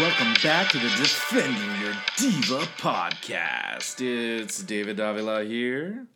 Welcome back to the Defending Your Diva podcast. It's David Davila here.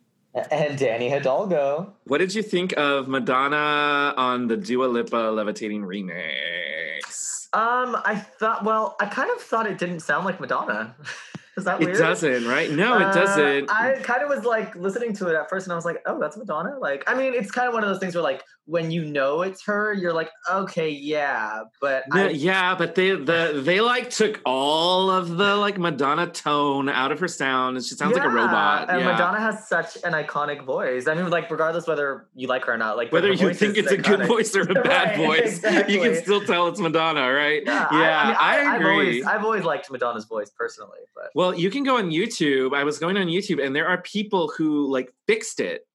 And Danny Hidalgo. What did you think of Madonna on the Dua Lipa Levitating remix? Um, I thought. Well, I kind of thought it didn't sound like Madonna. Is that It doesn't, right? No, it Uh, doesn't. I kind of was like listening to it at first, and I was like, "Oh, that's Madonna." Like, I mean, it's kind of one of those things where, like, when you know it's her, you're like, "Okay, yeah," but No, I, yeah, but they the they like took all of the like Madonna tone out of her sound. She sounds like a robot. And yeah. Madonna has such an iconic voice. I mean, like, regardless whether you like her or not, like, Whether you think it's a good voice or a bad Right, voice, you can still tell it's Madonna, right? Yeah, Yeah, I, mean, I I, I've agree. always, I've always liked Madonna's voice personally, but Well, you can go on YouTube. I was going on YouTube, and there are people who like fixed it.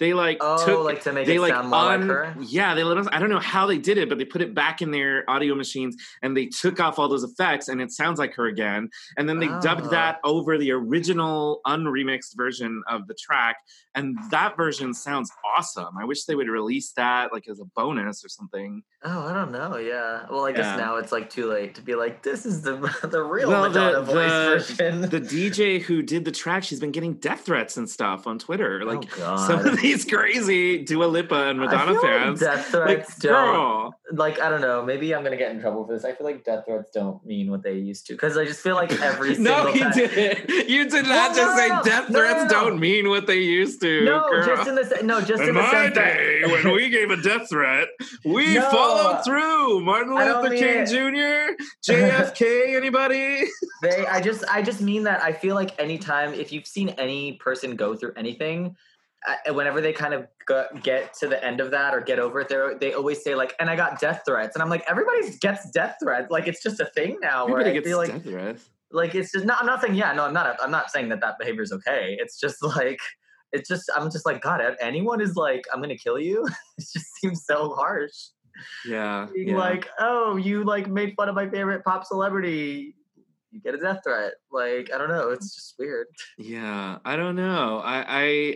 They like oh, took like to make they it like sound more un- like her. yeah they let us. I don't know how they did it, but they put it back in their audio machines and they took off all those effects, and it sounds like her again. And then they Oh. dubbed that over the original unremixed version of the track, and that version sounds awesome. I wish they would release that like as a bonus or something. Oh, I don't know. Yeah. Well, I guess Yeah. now it's like too late to be like, this is the the real Well, the- voice the- version. The DJ who did the track, she's been getting death threats and stuff on Twitter. Oh, like oh God. These crazy Dua Lipa and Madonna fans. Like death like, threats don't girl, like. I don't know. Maybe I'm gonna get in trouble for this. I feel like death threats don't mean what they used to because I just feel like every no, you time. didn't. You did not Well, just no, say no, no. death No, no, threats no. don't mean what they used to. No, girl. just in the se- no, just in, in the my day, when we gave a death threat, we No. followed through. Martin Luther King. Jr., JFK, anybody? they i just i just mean that i feel like anytime if you've seen any person go through anything whenever they kind of go, get to the end of that or get over it they they always say like and i got death threats and i'm like everybody gets death threats like it's just a thing now Everybody gets feel like death threats. like it's just not i'm not saying yeah no i'm not i'm not saying that that behavior is okay it's just like it's just i'm just like god if anyone is like i'm gonna kill you it just seems so harsh Yeah. being yeah. like, oh, you like made fun of my favorite pop celebrity, you get a death threat. Like, I don't know, it's just weird. Yeah, I don't know. I,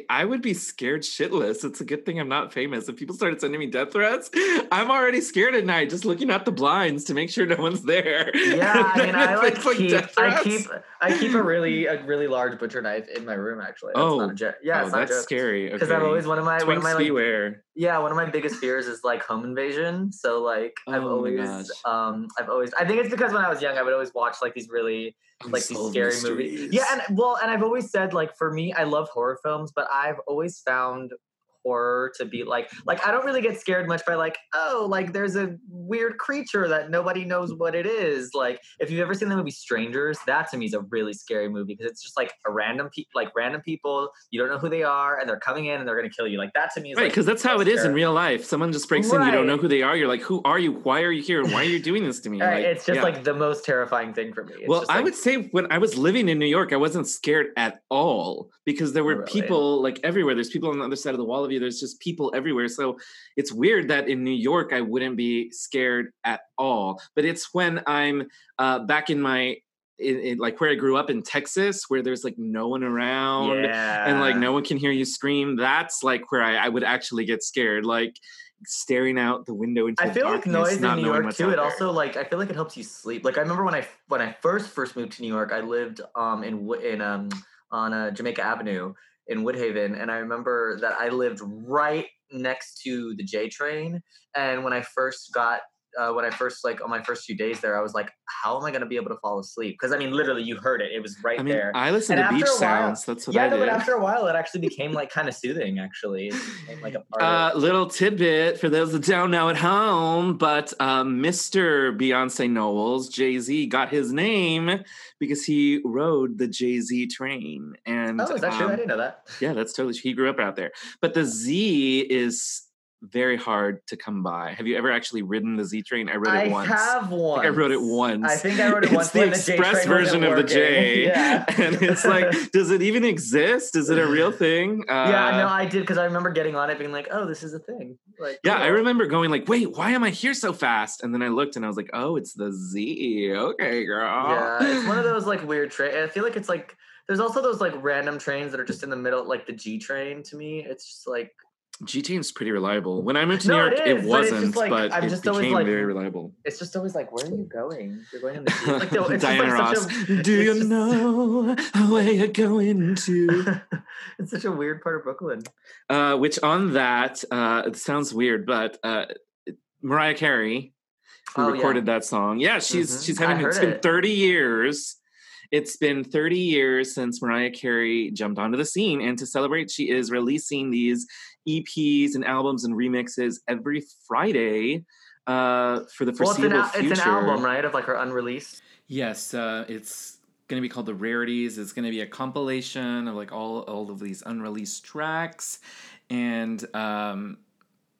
I I would be scared shitless. It's a good thing I'm not famous. If people started sending me death threats, I'm already scared at night, just looking out the blinds to make sure no one's there. Yeah, I mean, I like, it's keep, I keep, I keep a really, a really large butcher knife in my room. Actually, that's Oh. not a joke. Yeah, oh, it's not that's scary. Because okay. I'm always one of my, one of my, like, beware. yeah, one of my biggest fears is like home invasion. So like, I've Oh always, um, I've always, I think it's because when I was young, I would always watch like these really like these scary mysteries. movies. Yeah, and well, and I've always said like for me, I love horror films, but I've always found horror to be like like I don't really get scared much by like oh like there's a weird creature that nobody knows what it is. Like if you've ever seen the movie Strangers, that to me is a really scary movie because it's just like a random people like random people you don't know who they are and they're coming in and they're gonna kill you. Like that to me is Right, like because that's how it is in real life. Someone just breaks in, you don't know who they are. You're like, "Who are you? Why are you here? Why are you doing this to me?" Uh, Like, it's just yeah. like the most terrifying thing for me. It's well, I like- would say when I was living in New York, I wasn't scared at all because there were really? people like everywhere. There's people on the other side of the wall of you. There's just people everywhere. So it's weird that in New York I wouldn't be scared at all. But it's when I'm uh, back in my in, in, like where I grew up in Texas, where there's like no one around yeah. and like no one can hear you scream. That's like where I, I would actually get scared, like staring out the window into I the feel like darkness, noise in New York too. It there. also like I feel like it helps you sleep. Like I remember when I when I first first moved to New York, I lived um in in um on uh, Jamaica Avenue in Woodhaven, and I remember that I lived right next to the J train. And when I first got uh, when I first like on my first few days there, I was like, how am I going to be able to fall asleep? Because I mean, literally, you heard it; it was right I mean, there. I listen And to beach while- sounds. That's what yeah, I no, did. but after a while, it actually became like kind of soothing. Actually, became like a Uh, little tidbit for those that don't know at home, but um, Mr. Beyonce Knowles, Jay Z, got his name because he rode the Jay Z train. And Oh, is that true? I um, didn't know that. yeah, that's totally. True. He grew up out there, but the Z is very hard to come by. Have you ever actually ridden the Z train? I rode I it once. have I one. think I wrote it once. I think I wrote it it's once the the express train version of the. J, Yeah. and it's like, does it even exist? Is it a real thing? Uh, yeah, no, I did because I remember getting on it, being like, "Oh, this is a thing." Like, Yeah, I remember going like, "Wait, why am I here so fast?" And then I looked and I was like, "Oh, it's the Z. Okay, girl." Yeah, it's one of those like weird train. I feel like it's like there's also those like random trains that are just in the middle, like the G train. To me, it's just like G Tane's pretty reliable. When I moved to No, New York, is, it, wasn't, just like- but I'm it just became like- very reliable. It's just always like, where are you going? You're going in the. Like, it's Diana like Ross, a, do you just- know where you're going to? it's such a weird part of Brooklyn. Uh, which on that, uh, it sounds weird, but uh, Mariah Carey, who Oh, yeah. recorded that song, yeah, she's Mhm. she's having. It's been it. thirty years. It's been 30 years since Mariah Carey jumped onto the scene, and to celebrate, she is releasing these EPs and albums and remixes every Friday uh, for the Well, it's an, foreseeable future. it's an album, right, of like her unreleased. Yes, uh, it's going to be called the Rarities. It's going to be a compilation of like all all of these unreleased tracks, and um,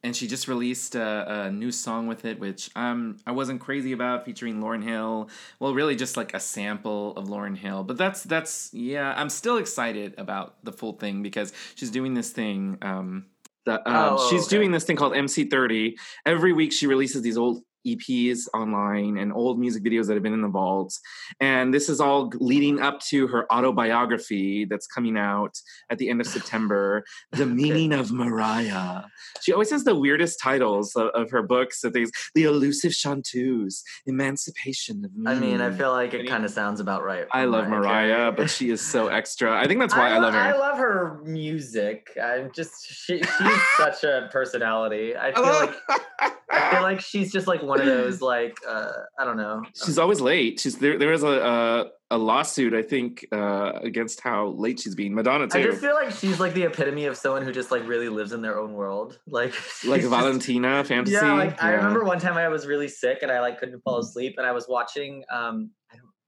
and she just released a, a new song with it, which um I wasn't crazy about, featuring Lauryn Hill. Well, really just like a sample of Lauryn Hill, but that's that's yeah. I'm still excited about the full thing because she's doing this thing. Um, that um, Oh, she's okay. doing this thing called MC30. Every week she releases these old EPs online and old music videos that have been in the vaults. And this is all leading up to her autobiography that's coming out at the end of September, The Meaning of Mariah. She always has the weirdest titles of, of her books. So things, The Elusive Chanteuse, Emancipation of I mean, I feel like it kind of sounds about right. I love Mariah, Carey. but she is so extra. I think that's why I, lo- love her. I love her music. I'm just she, she's such a personality. I feel like I feel like she's just like one of those like uh, I don't know. She's always late. She's there. There was a a, a lawsuit, I think, uh, against how late she's being. Madonna I just feel like she's like the epitome of someone who just like really lives in their own world. Like like just- Valentina fantasy. Yeah, like I remember one time I was really sick and I like couldn't fall asleep and I was watching um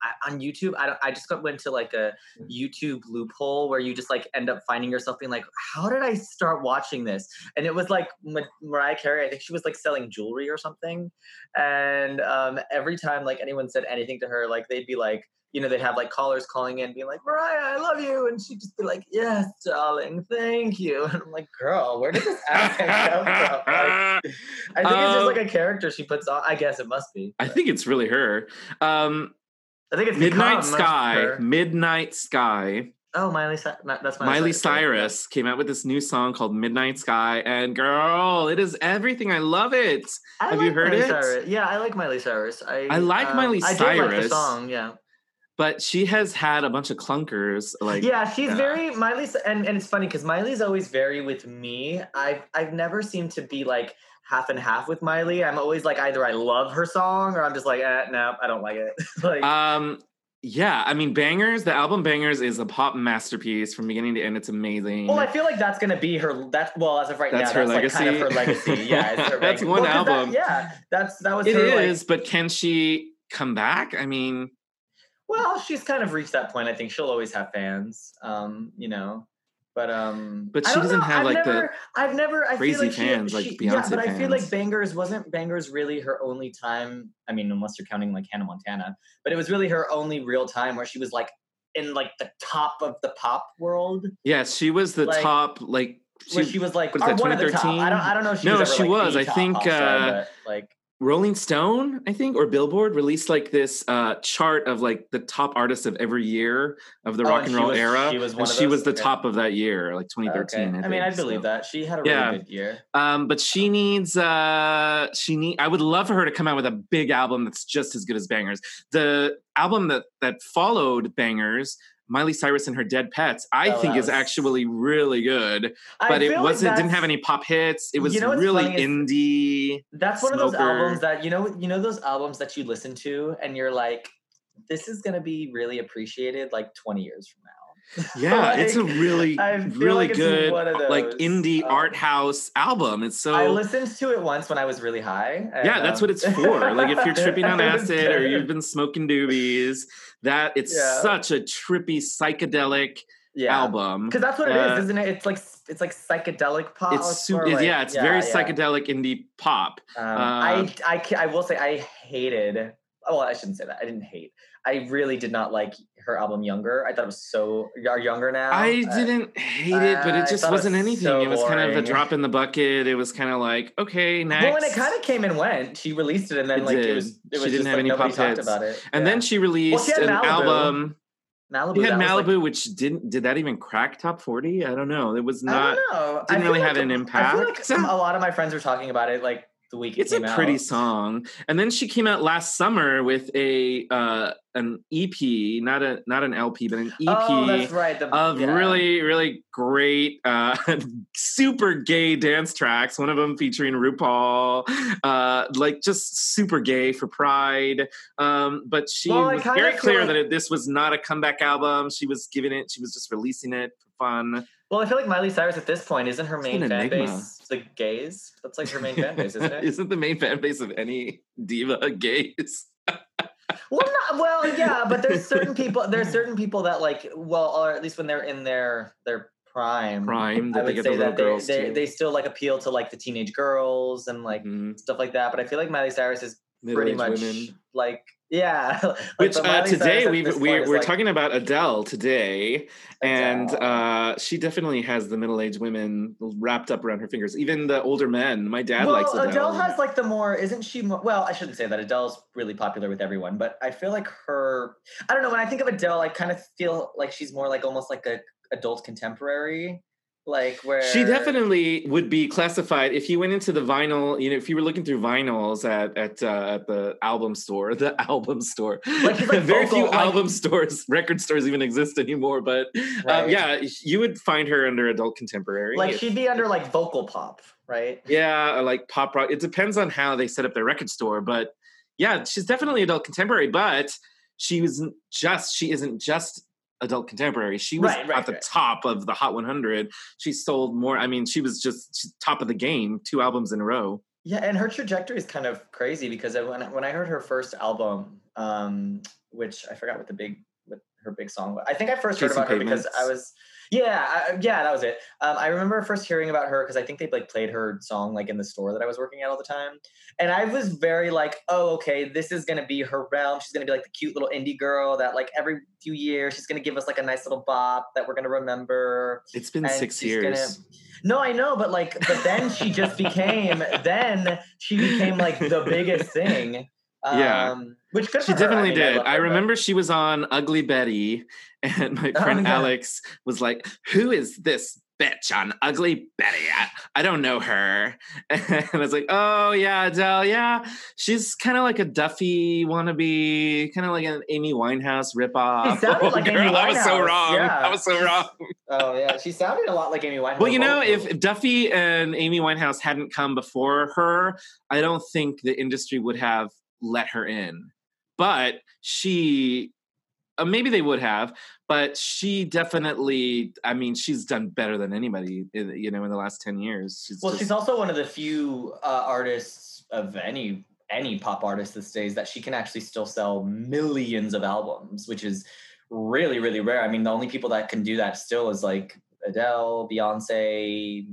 I on YouTube. I. I just got, went to like a YouTube loophole where you just like end up finding yourself being like, "How did I start watching this?" And it was like Ma- Mariah Carey. I think she was like selling jewelry or something. And um, every time like anyone said anything to her, like they'd be like, you know, they'd have like callers calling in, being like, "Mariah, I love you," and she'd just be like, "Yes, darling, thank you." And I'm like, "Girl, where did this accent come from?" Like, I think it's just Um, like a character she puts on. I guess it must be. I think it's really her. Um, I think it's Midnight Sky. Midnight Sky. Oh, Miley. That's Miley, Miley Cyrus. Cyrus came out with this new song called Midnight Sky, and girl, it is everything. I love it. I Have you heard Miley it? Cyrus. Yeah, I like Miley Cyrus. I I like um, Miley I did like the song. Yeah. But she has had a bunch of clunkers. Like yeah, she's yeah. very Miley's, and and it's funny because Miley's always very with me. I've I've never seemed to be like half and half with Miley. I'm always like either I love her song or I'm just like, eh, no, I don't like it. like, Um, yeah, I mean, Bangerz, the album Bangerz is a pop masterpiece from beginning to end. It's amazing. well, I feel like that's gonna be her. That's well, as of right That's now, her that's like kind of her legacy. legacy. Yeah, her That's legacy. one Well, 'cause that- album. yeah, that's that was It her. like- but can she come back? I mean, Well, she's kind of reached that point. I think she'll always have fans. Um, you know, but um, But she doesn't know. have, I've like, the I've never, I crazy feel like she- fans, like she, Beyonce Yeah, but I feel like. Bangerz wasn't Bangerz really her only time. I mean, unless you're counting like Hannah Montana, but it was really her only real time where she was like in like the top of the pop world, yes, she was the Like, top. Like where she, she was like or that, one of the top. I don't, I don't know. She No, was ever, she like, was. I think, uh, but, like Rolling Stone, I think, or Billboard released like this uh, chart of like the top artists of every year of the Oh, rock and and roll was- era. she was one and of she was the Okay. top of that year, like 2013. okay. I, I mean, I think, so. believe that she had a really Yeah. good year. Um, but she needs uh she need I would love for her to come out with a big album that's just as good as Bangerz. The album that that followed Bangerz, Miley Cyrus and her Dead Petz, I Oh, think is actually really good. But it wasn't didn't have any pop hits. It was You know really indie. That's one of those albums that you know you know those albums that you listen to and you're like, this is gonna be really appreciated like 20 years from now. Yeah, it's a really really like good like indie um, art house album. It's so I listened to it once when I was really high. and, yeah, that's um, what it's for. Like if you're tripping on acid or you've been smoking doobies, that it's Yeah. such a trippy psychedelic yeah. album. Because that's what it is, Uh, isn't it? It's like it's like psychedelic pop. It's super, like- yeah, it's very yeah. psychedelic indie pop. Um, Uh, I, I, I will say I hated. Well, I shouldn't say that. I didn't hate. I really did not like her album Younger. I thought it was so are Younger now. I Uh, didn't hate it, but it just wasn't was anything. so it was kind of a drop in the bucket. It was kind of like, okay, next. Well, and it kind of came and went. She released it, and then It like did. it was. It She was didn't just have like any nobody pop talked hits. about it. and Yeah. then she released had an Malibu. album. Malibu. We had that like- Malibu, which didn't did that even crack top forty? I don't know. It was I not. don't know. didn't I really have like- an I feel like impact. some, a lot of my friends were talking about it like the week it It's a pretty out. song. And then she came out last summer with a uh, an EP, not a not an LP, but an EP. Oh, right. The, of yeah. really, really great, uh, super gay dance tracks. One of them featuring RuPaul, uh, like just super gay for Pride. Um, but she Well, was very clear like- that it, this was not a comeback album. She was giving it. She was just releasing it for fun. Well, I feel like Miley Cyrus at this point isn't her main fan enigma. base the gays? That's like her main fan base, isn't it? Isn't the main fan base of any diva gays? Well, not, well, yeah, but there's certain people. There's certain people that like, well, or at least when they're in their their prime, Prime I that they would get say the that they, girls they they still like appeal to like the teenage girls and like Mhm. stuff like that. But I feel like Miley Cyrus is pretty Middle-aged much women. like yeah. like, Which uh, today we this we're, we're like, talking about Adele today, and Adele. uh, she definitely has the middle-aged women wrapped up around her fingers. Even the older men. My dad well, likes Adele. Adele has like the more, isn't she? More, well, I shouldn't say that. Adele's really popular with everyone, but I feel like her. I don't know. When I think of Adele, I kind of feel like she's more like almost like a adult contemporary, like where She definitely would be classified if you went into the vinyl. You know, if you were looking through vinyls at at uh, at the album store, the album store. Like, like, Very vocal, few like- album stores, record stores even exist anymore. But uh, Right. yeah, you would find her under adult contemporary. like she'd be under like vocal pop, right? Yeah, like pop rock. It depends on how they set up their record store, but yeah, she's definitely adult contemporary. But she wasn't just she isn't just adult contemporary. She was Right, right, at the right. top of the Hot 100. She sold more. I mean, she was just top of the game, two albums in a row. Yeah, and her trajectory is kind of crazy because when I- when I heard her first album, um, which I forgot what the big what her big song was. I think I first heard Chasing about her because I was yeah I, yeah that was it. Um, I remember first hearing about her because I think they like played her song like in the store that I was working at all the time, and I was very like oh okay this is gonna be her realm. She's gonna be like the cute little indie girl that like every few years she's gonna give us like a nice little bop that we're gonna remember. It's been And six years. gonna- No, I know, but like, but then she just became, then she became like the biggest thing. Um, Yeah. which She her. I definitely mean, did. love I, remember she was on Ugly Betty, and my Oh, friend yeah. Alex was like, "Who is this bitch on Ugly Betty? I, I don't know her." And I was like, "Oh yeah, Adele. Yeah, she's kind of like a Duffy wannabe, kind of like an Amy Winehouse ripoff." She sounded like Amy I was so wrong. yeah. I was so wrong. Oh yeah, she sounded a lot like Amy Winehouse. Well, you know, if Duffy and Amy Winehouse hadn't come before her, I don't think the industry would have let her in. But she, uh, maybe they would have, but she definitely, I mean, she's done better than anybody, in, you know, in the last 10 years. She's well, just- she's also one of the few uh, artists of any any pop artist these days that she can actually still sell millions of albums, which is really really rare. I mean, the only people that can do that still is like Adele, Beyonce,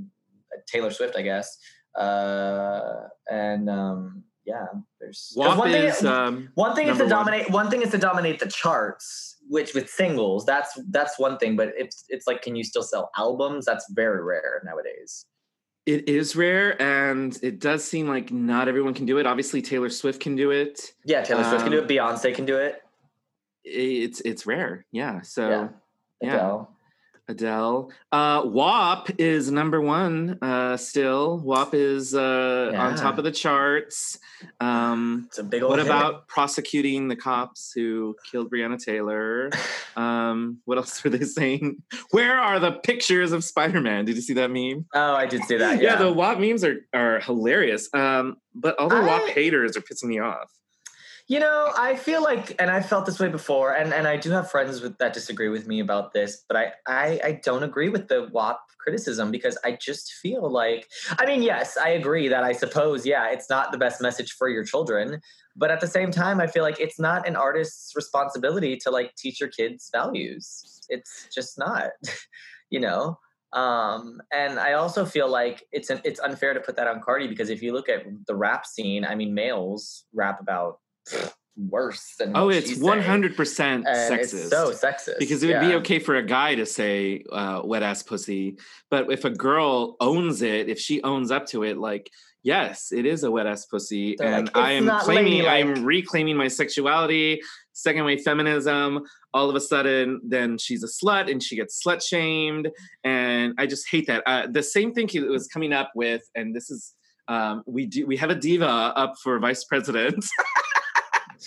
Taylor Swift, I guess, uh, and um, yeah, there's WAP one thing- is, um, one thing is to number one. dominate. One thing is to dominate the charts, which with singles, that's that's one thing. But it's it's like, can you still sell albums? That's very rare nowadays. it is rare and it does seem like not everyone can do it. Obviously, Taylor Swift can do it. Yeah, Taylor Swift can do Um, it. Beyonce can do it. It's it's rare, yeah. So yeah, yeah. Adele. Uh, WAP is number one uh, still. WAP is uh, on top of the charts. Um, It's a big old. what hit. about prosecuting the cops who killed Breonna Taylor? Um, what else were they saying? Where are the pictures of Spider Man? Did you see that meme? Oh, I did see that. Yeah, Yeah. the WAP memes are, are hilarious. Um, but all the WAP haters are pissing me off. You know, I feel like, and I felt this way before, and, and I do have friends with, that disagree with me about this, but I, I, I don't agree with the WAP criticism because I just feel like, I mean, yes, I agree that I suppose, yeah, it's not the best message for your children, but at the same time, I feel like it's not an artist's responsibility to like teach your kids values. It's just not, you know. Um, and I also feel like it's an, it's unfair to put that on Cardi because if you look at the rap scene, I mean, males rap about worse than Oh, it's she's one saying. hundred percent And sexist. It's so sexist because it would be okay for a guy to say uh, wet ass pussy but if a girl owns it if she owns up to it like Yes, it is a wet ass pussy, They're and like, I am claiming, i am reclaiming my sexuality, second wave feminism. All of a sudden, then she's a slut, and she gets slut shamed, and I just hate that. Uh, the same thing he was coming up with, and this is um, we do we have a diva up for vice president.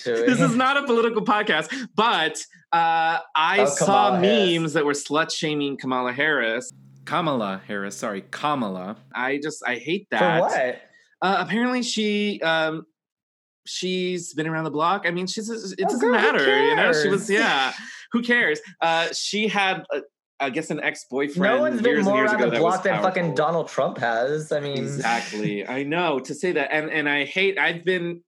this is not a political podcast, but uh, I Oh, saw Harris. memes that were slut shaming Kamala Harris. Kamala Harris, sorry, Kamala. I just I hate for that. what? Uh, apparently, she um, she's been around the block. I mean, she's it Oh, doesn't girl, matter, you know. She was yeah. Who cares? Uh, she had. Uh, I guess an ex-boyfriend. No one's been more around the block than fucking. Donald Trump has. I mean, Exactly. I know to say that, and and I hate. I've been.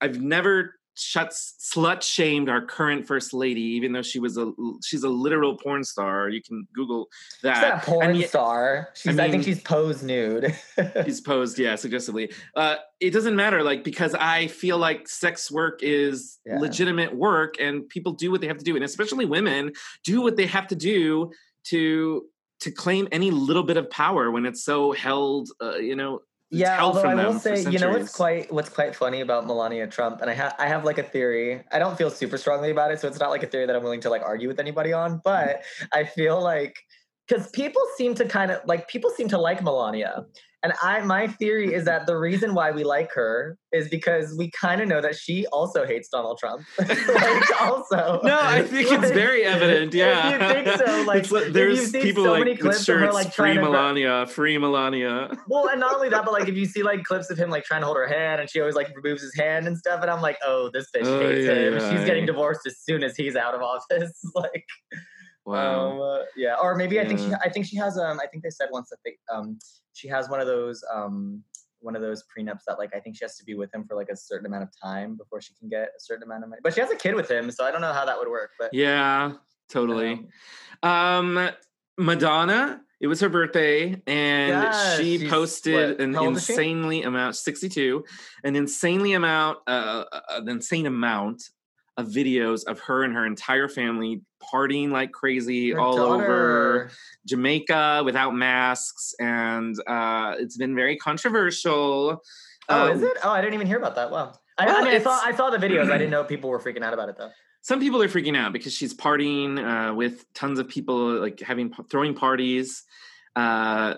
I've never shut slut shamed our current first lady, even though she was a she's a literal porn star. You can Google She's that. not a porn star. She's, I, mean- think she's posed nude. He's posed, yeah, suggestively. Uh, it doesn't matter, like because I feel like sex work is Yeah. legitimate work, and people do what they have to do, and especially women do what they have to do to to claim any little bit of power when it's so held, uh, you know. Yeah, although I will say, you know what's quite what's quite funny about Melania Trump, and I have I have like a theory. I don't feel super strongly about it, so it's not like a theory that I'm willing to like argue with anybody on. But I feel like because people seem to kind of like people seem to like Melania, and I my theory is that the reason why we like her is because we kind of know that she also hates Donald Trump. like also, No, I think it's very evident. Yeah, If you think so, like there's people so like clips of her like free trying to Melania, free Melania. well, and not only that, but like if you see like clips of him like trying to hold her hand and she always like removes his hand and stuff, and I'm like, oh, this bitch Oh, hates yeah, him. yeah, She's getting yeah. divorced as soon as he's out of office. like, Wow. um, uh, yeah. Or maybe I think she, I think she has um, I think they said once that they um, she has one of those um, one of those prenups that like I think she has to be with him for like a certain amount of time before she can get a certain amount of money. But she has a kid with him, so I don't know how that would work. But yeah, totally. um, Um, Madonna, it was her birthday, and Yeah, she posted what, an how old is she? insanely amount, sixty-two, an insanely amount, uh, an insane amount of videos of her and her entire family partying like crazy her all over Jamaica without masks, and uh, it's been very controversial. Oh, Uh, is it? Oh, I didn't even hear about that. Wow. I, Well, I mean, I saw I saw the videos. I didn't know people were freaking out about it though. some people are freaking out because she's partying uh, with tons of people, like having throwing parties uh,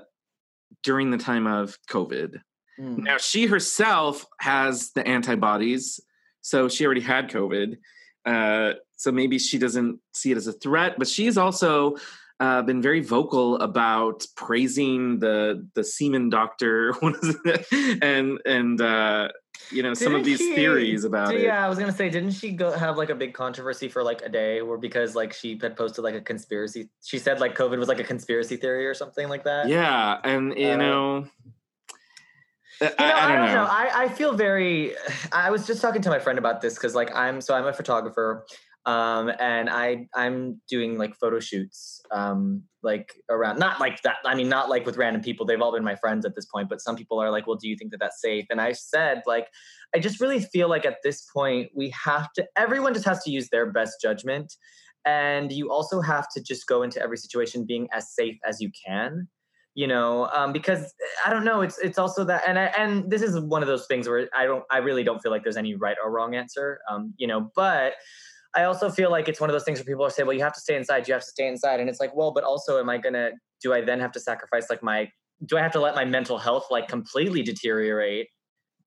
during the time of COVID. Hmm. Now she herself has the antibodies, so she already had COVID. Uh, so maybe she doesn't see it as a threat, but she's also uh, been very vocal about praising the the semen doctor, what is it? and and uh, you know some of these she- theories about Did- it. Yeah, I was gonna say, didn't she go have like a big controversy for like a day, where because like she had posted like a conspiracy, she said like COVID was like a conspiracy theory or something like that. Yeah, and you Uh, know, You know, I don't know. I, I feel very. I was just talking to my friend about this because, like, I'm so I'm a photographer, um, and I I'm doing like photo shoots, um, like around not like that. I mean, not like with random people. They've all been my friends at this point, but some people are like, "Well, do you think that that's safe?" And I said, like, I just really feel like at this point we have to. Everyone just has to use their best judgment, and you also have to just go into every situation being as safe as you can you know um, because i don't know it's it's also that and I, and this is one of those things where i don't i really don't feel like there's any right or wrong answer um, you know but i also feel like it's one of those things where people say well you have to stay inside you have to stay inside and it's like well but also am i gonna do i then have to sacrifice like my do i have to let my mental health like completely deteriorate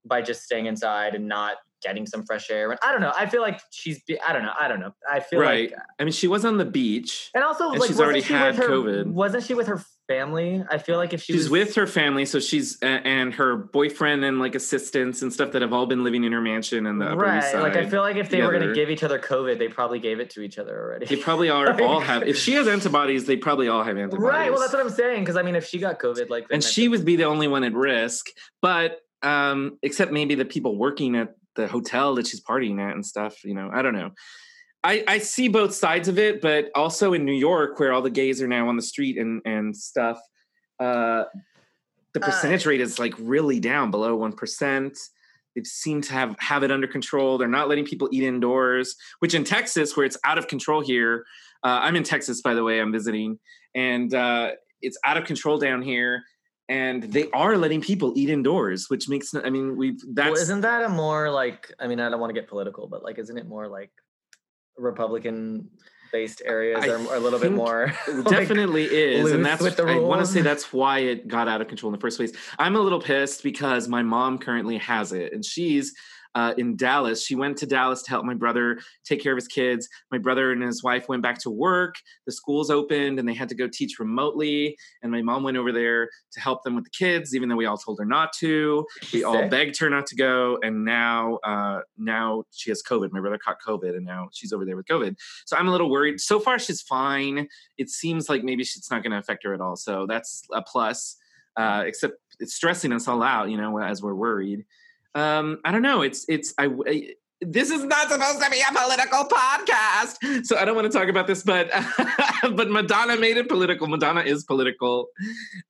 by just staying inside and not getting some fresh air and i don't know i feel like she's be- i don't know i don't know i feel right. like I mean, she was on the beach. and also And like she's already she had her, COVID. wasn't she with her family i feel like if she she's was with her family, so she's a- and her boyfriend and like assistants and stuff that have all been living in her mansion and the right Side. like i feel like if they were gonna give each other covid they probably gave it to each other already they probably are Like- all have. If she has antibodies, they probably all have antibodies. right well that's what i'm saying because i mean if she got covid like and she would be the only one at risk. But um, except maybe the people working at the hotel that she's partying at and stuff. You know, I don't know. I, I see both sides of it, but also in New York, where all the gays are now on the street and and stuff, uh, the Uh, percentage rate is like really down below one percent. They seem to have have it under control. They're not letting people eat indoors, which in Texas, where it's out of control here. Uh, I'm in Texas, by the way. I'm visiting, and uh, it's out of control down here. and they are letting people eat indoors, which makes I mean we've that's well, isn't that a more like? I mean, I don't want to get political, but like, isn't it more like Republican based areas are, are a little bit more like, definitely is and that's i want to say that's why it got out of control in the first place. I'm a little pissed because my mom currently has it and she's uh, in dallas. She went to dallas to help my brother take care of his kids. My brother and his wife went back to work. The schools opened and they had to go teach remotely. And my mom went over there to help them with the kids even though we all told her not to. We all begged her not to go and now uh now she has covid. My brother caught covid and now she's over there with covid. So i'm a little worried. So far she's fine. It seems like maybe it's not going to affect her at all. So that's a plus uh except it's stressing us all out you know as we're worried um i don't know it's it's i, I this is not supposed to be a political podcast, so I don't want to talk about this. But but Madonna made it political. Madonna is political,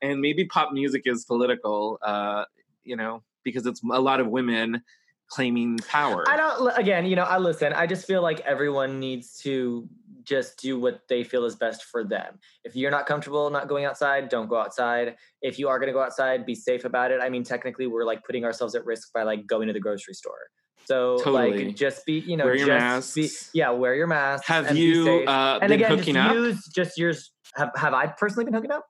and maybe pop music is political. Uh, you know, because it's a lot of women claiming power. I don't. Again, you know, I listen. I just feel like everyone needs to just do what they feel is best for them. If you're not comfortable not going outside, don't go outside. If you are going to go outside, be safe about it. I mean, technically, we're like putting ourselves at risk by like going to the grocery store. So Totally. like, just be, you know, Wear your just be, yeah, wear your mask. Have you uh, and been again, hooking just up? use just yours. Have have I personally been hooking up?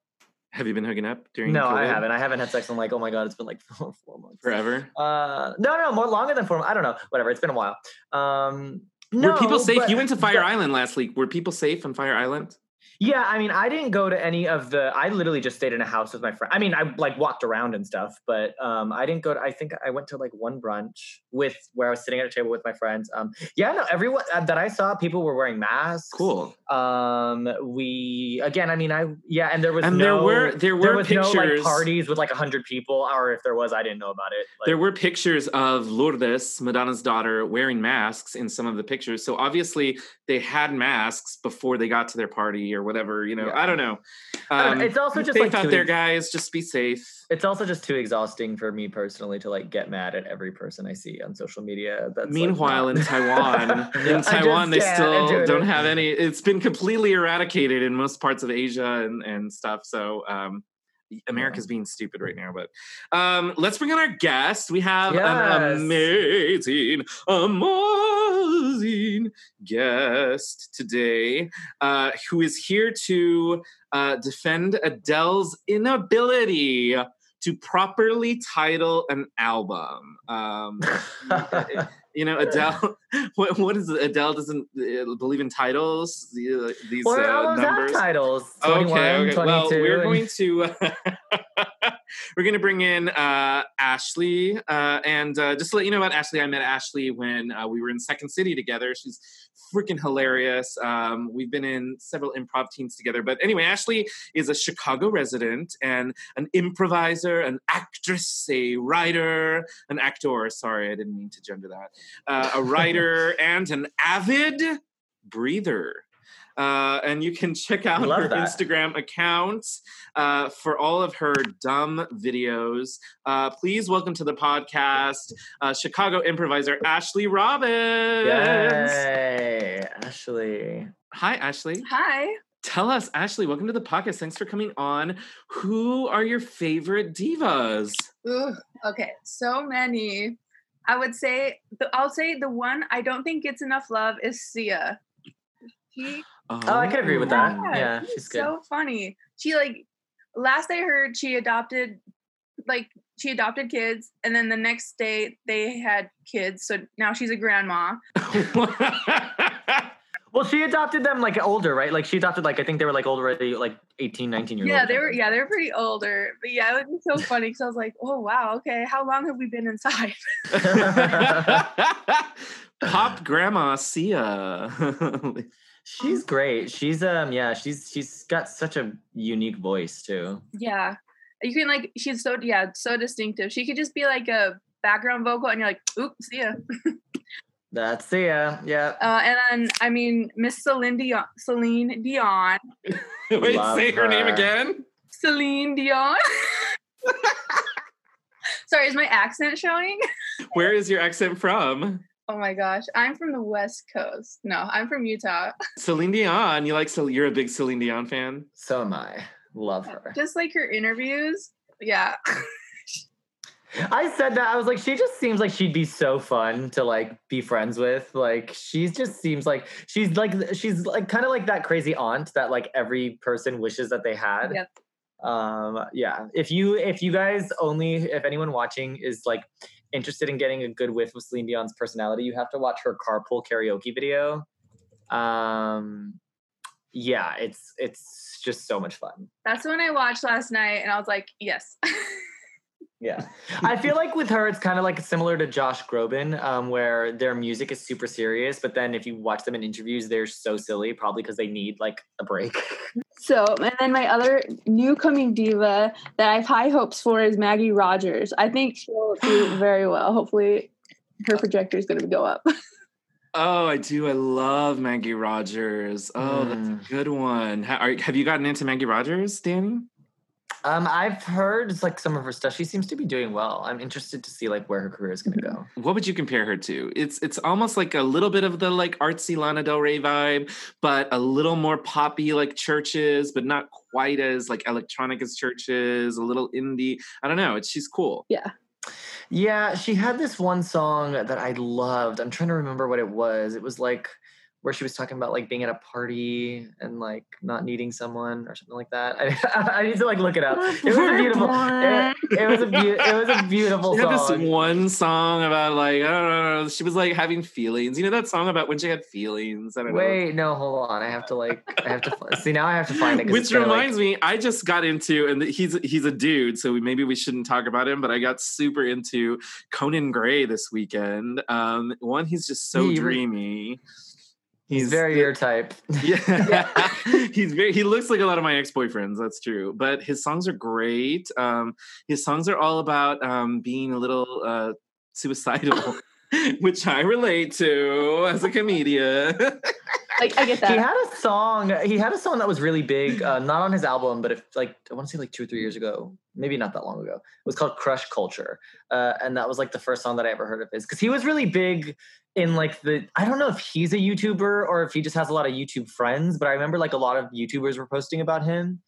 Have you been hooking up during? No, I haven't. I haven't had sex in like, oh my god, it's been like four, four months. Forever. Uh, no, no, more longer than four. I don't know. Whatever. It's been a while. Um, no, Were people safe? but- you went to Fire but- Island last week. Were people safe on Fire Island? Yeah, I mean, I didn't go to any of the. I literally just stayed in a house with my friend. I mean, I like walked around and stuff, but um, I didn't go. To, I think I went to like one brunch with where I was sitting at a table with my friends. Um, yeah, no, everyone uh, that I saw, people were wearing masks. Cool. Um, we again, I mean, I yeah, and there was And there were- there were was no like parties with like a hundred people, or if there was, I didn't know about it. Like, there were pictures of Lourdes, Madonna's daughter, wearing masks in some of the pictures. So obviously they had masks before they got to their party or whatever. You know, Yeah. I don't know. I don't Um, know, it's also just like out there, ex- guys. Just be safe. It's also just too exhausting for me personally to like get mad at every person I see on social media. That's Meanwhile, not- in Taiwan, in Taiwan, they still do don't have any. It's been completely eradicated in most parts of Asia and, and stuff. So um, America's being stupid right now. But um, let's bring on our guest. We have Yes. an amazing, amazing guest today uh, who is here to uh, defend Adele's inability to properly title an album. Um, you know, Adele. What, what is it? Adele doesn't uh, believe in titles. uh, These uh, numbers. titles. 21, Okay, okay. 22. Well, we're going to we're going to bring in uh, Ashley, uh, and uh, just to let you know about Ashley, I met Ashley when uh, we were in Second City together. She's freaking hilarious. Um, we've been in several improv teams together, but anyway, Ashley is a Chicago resident and an improviser, an actress, a writer, an actor. Sorry, I didn't mean to gender that. Uh, a writer and an avid breather. Uh, and you can check out Love her that. Instagram account uh, for all of her dumb videos. Uh, please welcome to the podcast uh, Chicago improviser Ashley Robbins. Yay, Ashley. Hi, Ashley. Hi. Tell us, Ashley, welcome to the podcast. Thanks for coming on. Who are your favorite divas? Ooh, okay, so many. I would say the, I'll say the one I don't think gets enough love is Sia. She Oh, I can agree with that. Yeah, Yeah, she's she's good. so funny. She like last I heard she adopted like she adopted kids and then the next day they had kids. So now she's a grandma. Well, she adopted them like older, right? Like she adopted like I think they were like older, already, like 18, 19 years old. Yeah, or they were yeah, they were pretty older. But yeah, it was so funny because I was like, oh wow, okay, how long have we been inside? Pop grandma Sia. She's great. She's um yeah, she's she's got such a unique voice too. Yeah. You can like she's so yeah, so distinctive. She could just be like a background vocal and you're like, oop, see ya. That's Sia. Yeah. Uh, and then I mean Miss Celine Dion Celine Dion. Wait, Love say her name again. Celine Dion. Sorry, is my accent showing? Where is your accent from? Oh my gosh. I'm from the West Coast. No, I'm from Utah. Celine Dion. You like? Cel- You're a big Celine Dion fan. So am I. Love her. Just like her interviews. Yeah. I said that I was like, she just seems like she'd be so fun to like be friends with. Like, she just seems like she's like she's like kind of like that crazy aunt that like every person wishes that they had. Yep. Um, yeah. If you if you guys only if anyone watching is like interested in getting a good whiff of Celine Dion's personality, you have to watch her carpool karaoke video. Um, yeah, it's it's just so much fun. That's the one I watched last night, and I was like, yes. Yeah. I feel like with her, it's kind of like similar to Josh Groban, um, where their music is super serious, but then if you watch them in interviews, they're so silly, probably because they need like a break. So, and then my other new coming diva that I have high hopes for is Maggie Rogers. I think she'll do very well. Hopefully, her projector is going to go up. Oh, I do. I love Maggie Rogers. Oh, that's Mm. a good one. Ha- are, have you gotten into Maggie Rogers, Danny? Um, I've heard like some of her stuff. She seems to be doing well. I'm interested to see like where her career is going to go. What would you compare her to? It's it's almost like a little bit of the like artsy Lana Del Rey vibe, but a little more poppy like CHVRCHES, but not quite as like electronic as CHVRCHES. A little indie. I don't know. It's she's cool. yeah. Yeah, she had this one song that I loved. I'm trying to remember what it was. It was like where she was talking about like being at a party and like not needing someone or something like that. I, I need to like look it up. It was a beautiful. It, it was a beau- it was a beautiful She had this one song about like I don't know. She was like having feelings. You know that song about when she had feelings. I don't know. Wait, no, hold on. I have to like. I have to see now. I have to find it. 'cause it's Which gonna, like- reminds me, I just got into, and he's he's a dude, so maybe we shouldn't talk about him. But I got super into Conan Gray this weekend. Um, one, he's just so dreamy. you he's very your type. Yeah, he's very. He looks like a lot of my ex boyfriends. That's true. But his songs are great. Um, his songs are all about um, being a little uh, suicidal, which I relate to as a comedian. Like, I get that. He had a song. He had a song that was really big, uh, not on his album, but if like I want to say like two or three years ago, maybe not that long ago. It was called Crush Culture, uh, and that was like the first song that I ever heard of his because he was really big in like the. I don't know if he's a YouTuber or if he just has a lot of YouTube friends, but I remember like a lot of YouTubers were posting about him,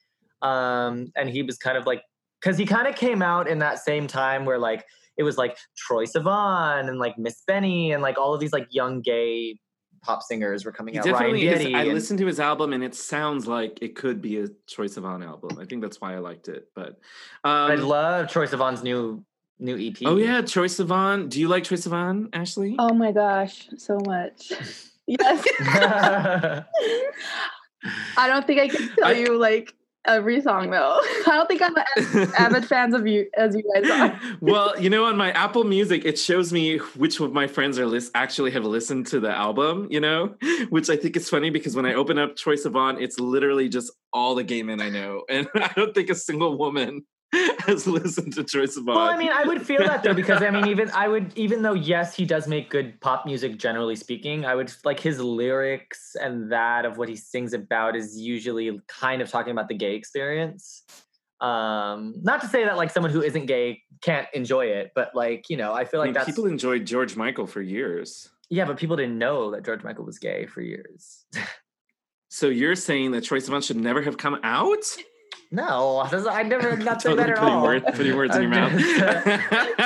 um, and he was kind of like because he kind of came out in that same time where like it was like Troye Sivan and like Miss Benny and like all of these like young gay pop singers were coming He out. definitely Ryan is. I and- listened to his album and it sounds like it could be a Troye Sivan album. I think that's why I liked it. But um, I love Troye Sivan's new new EP. oh yeah, Troye Sivan. Do you like Troye Sivan, Ashley? Oh my gosh, so much. Yes. I don't think I can tell I- you like every song though. I don't think I'm as avid fans of you as you guys are. well, you know, on my Apple Music, it shows me which of my friends are list actually have listened to the album. You know, which I think is funny because when I open up Troye Sivan, it's literally just all the gay men I know, and I don't think a single woman has listened to Troye Sivan. well, I mean, I would feel that though because I mean, even I would, even though yes, he does make good pop music generally speaking, I would like his lyrics and that of what he sings about is usually kind of talking about the gay experience. Um, not to say that like someone who isn't gay can't enjoy it, but like you know, I feel I like mean, that's people enjoyed George Michael for years. yeah, but people didn't know that George Michael was gay for years. So you're saying that Troye Sivan should never have come out? No, I never not say that at putting, all. word- putting words in your mouth.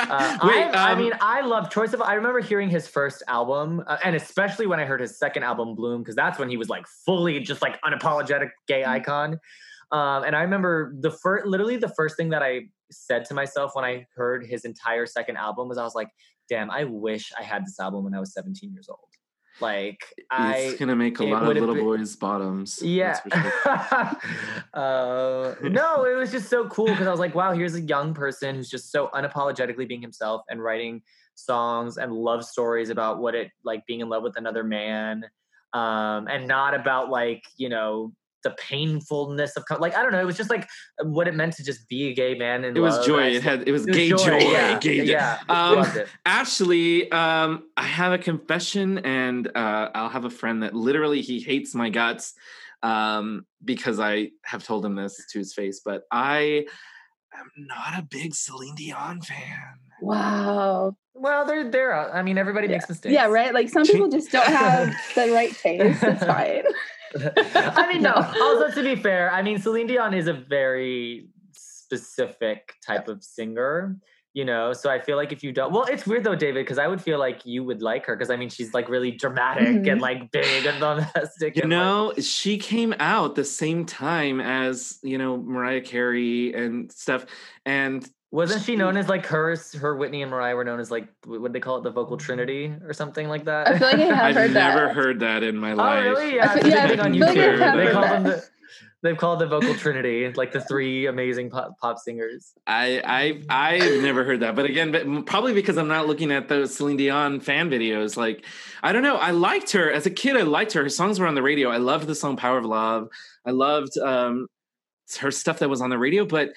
Uh, Wait, I, I um, mean, I love Troye Sivan. I remember hearing his first album, uh, and especially when I heard his second album, Bloom, because that's when he was like fully just like unapologetic gay Mm-hmm. icon. Um, and I remember the first, literally the first thing that I said to myself when I heard his entire second album was, I was like, "Damn, I wish I had this album when I was 17 years old." Like, I it's gonna make a lot of little been- boys' bottoms. yeah. sure. uh, no, it was just so cool because I was like, wow, here's a young person who's just so unapologetically being himself and writing songs and love stories about what it like being in love with another man, um, and not about like you know the painfulness of like I don't know. It was just like what it meant to just be a gay man and It was joy. It had it was gay joy. Yeah, Gay yeah. Um, loved it. Actually, um, I have a confession, and uh, I'll have a friend that literally he hates my guts um, because I have told him this to his face. But I am not a big Celine Dion fan. Wow. Well, they're they're. I mean, everybody Yeah. makes mistakes. Yeah, right? Like some people just don't have the right taste. It's fine. I mean, no. Also, to be fair, I mean, Celine Dion is a very specific type of singer. You know, so I feel like if you don't, well, it's weird though, David, because I would feel like you would like her because I mean she's like really dramatic Mhm. and like big and bombastic. You and, like- know, she came out the same time as you know Mariah Carey and stuff, and wasn't she known as like her, her Whitney and Mariah were known as like what would they call it, the vocal trinity or something like that? I feel like I have I've heard never that. heard that in my life. Oh, life. really? Yeah, I feel- a yeah, big on I feel like They heard call them the they've called the vocal trinity, like the three amazing pop, pop singers. I I I've never heard that, but again, but probably because I'm not looking at those Celine Dion fan videos. Like, I don't know. I liked her as a kid. I liked her. Her songs were on the radio. I loved the song "Power of Love." I loved um, her stuff that was on the radio, but.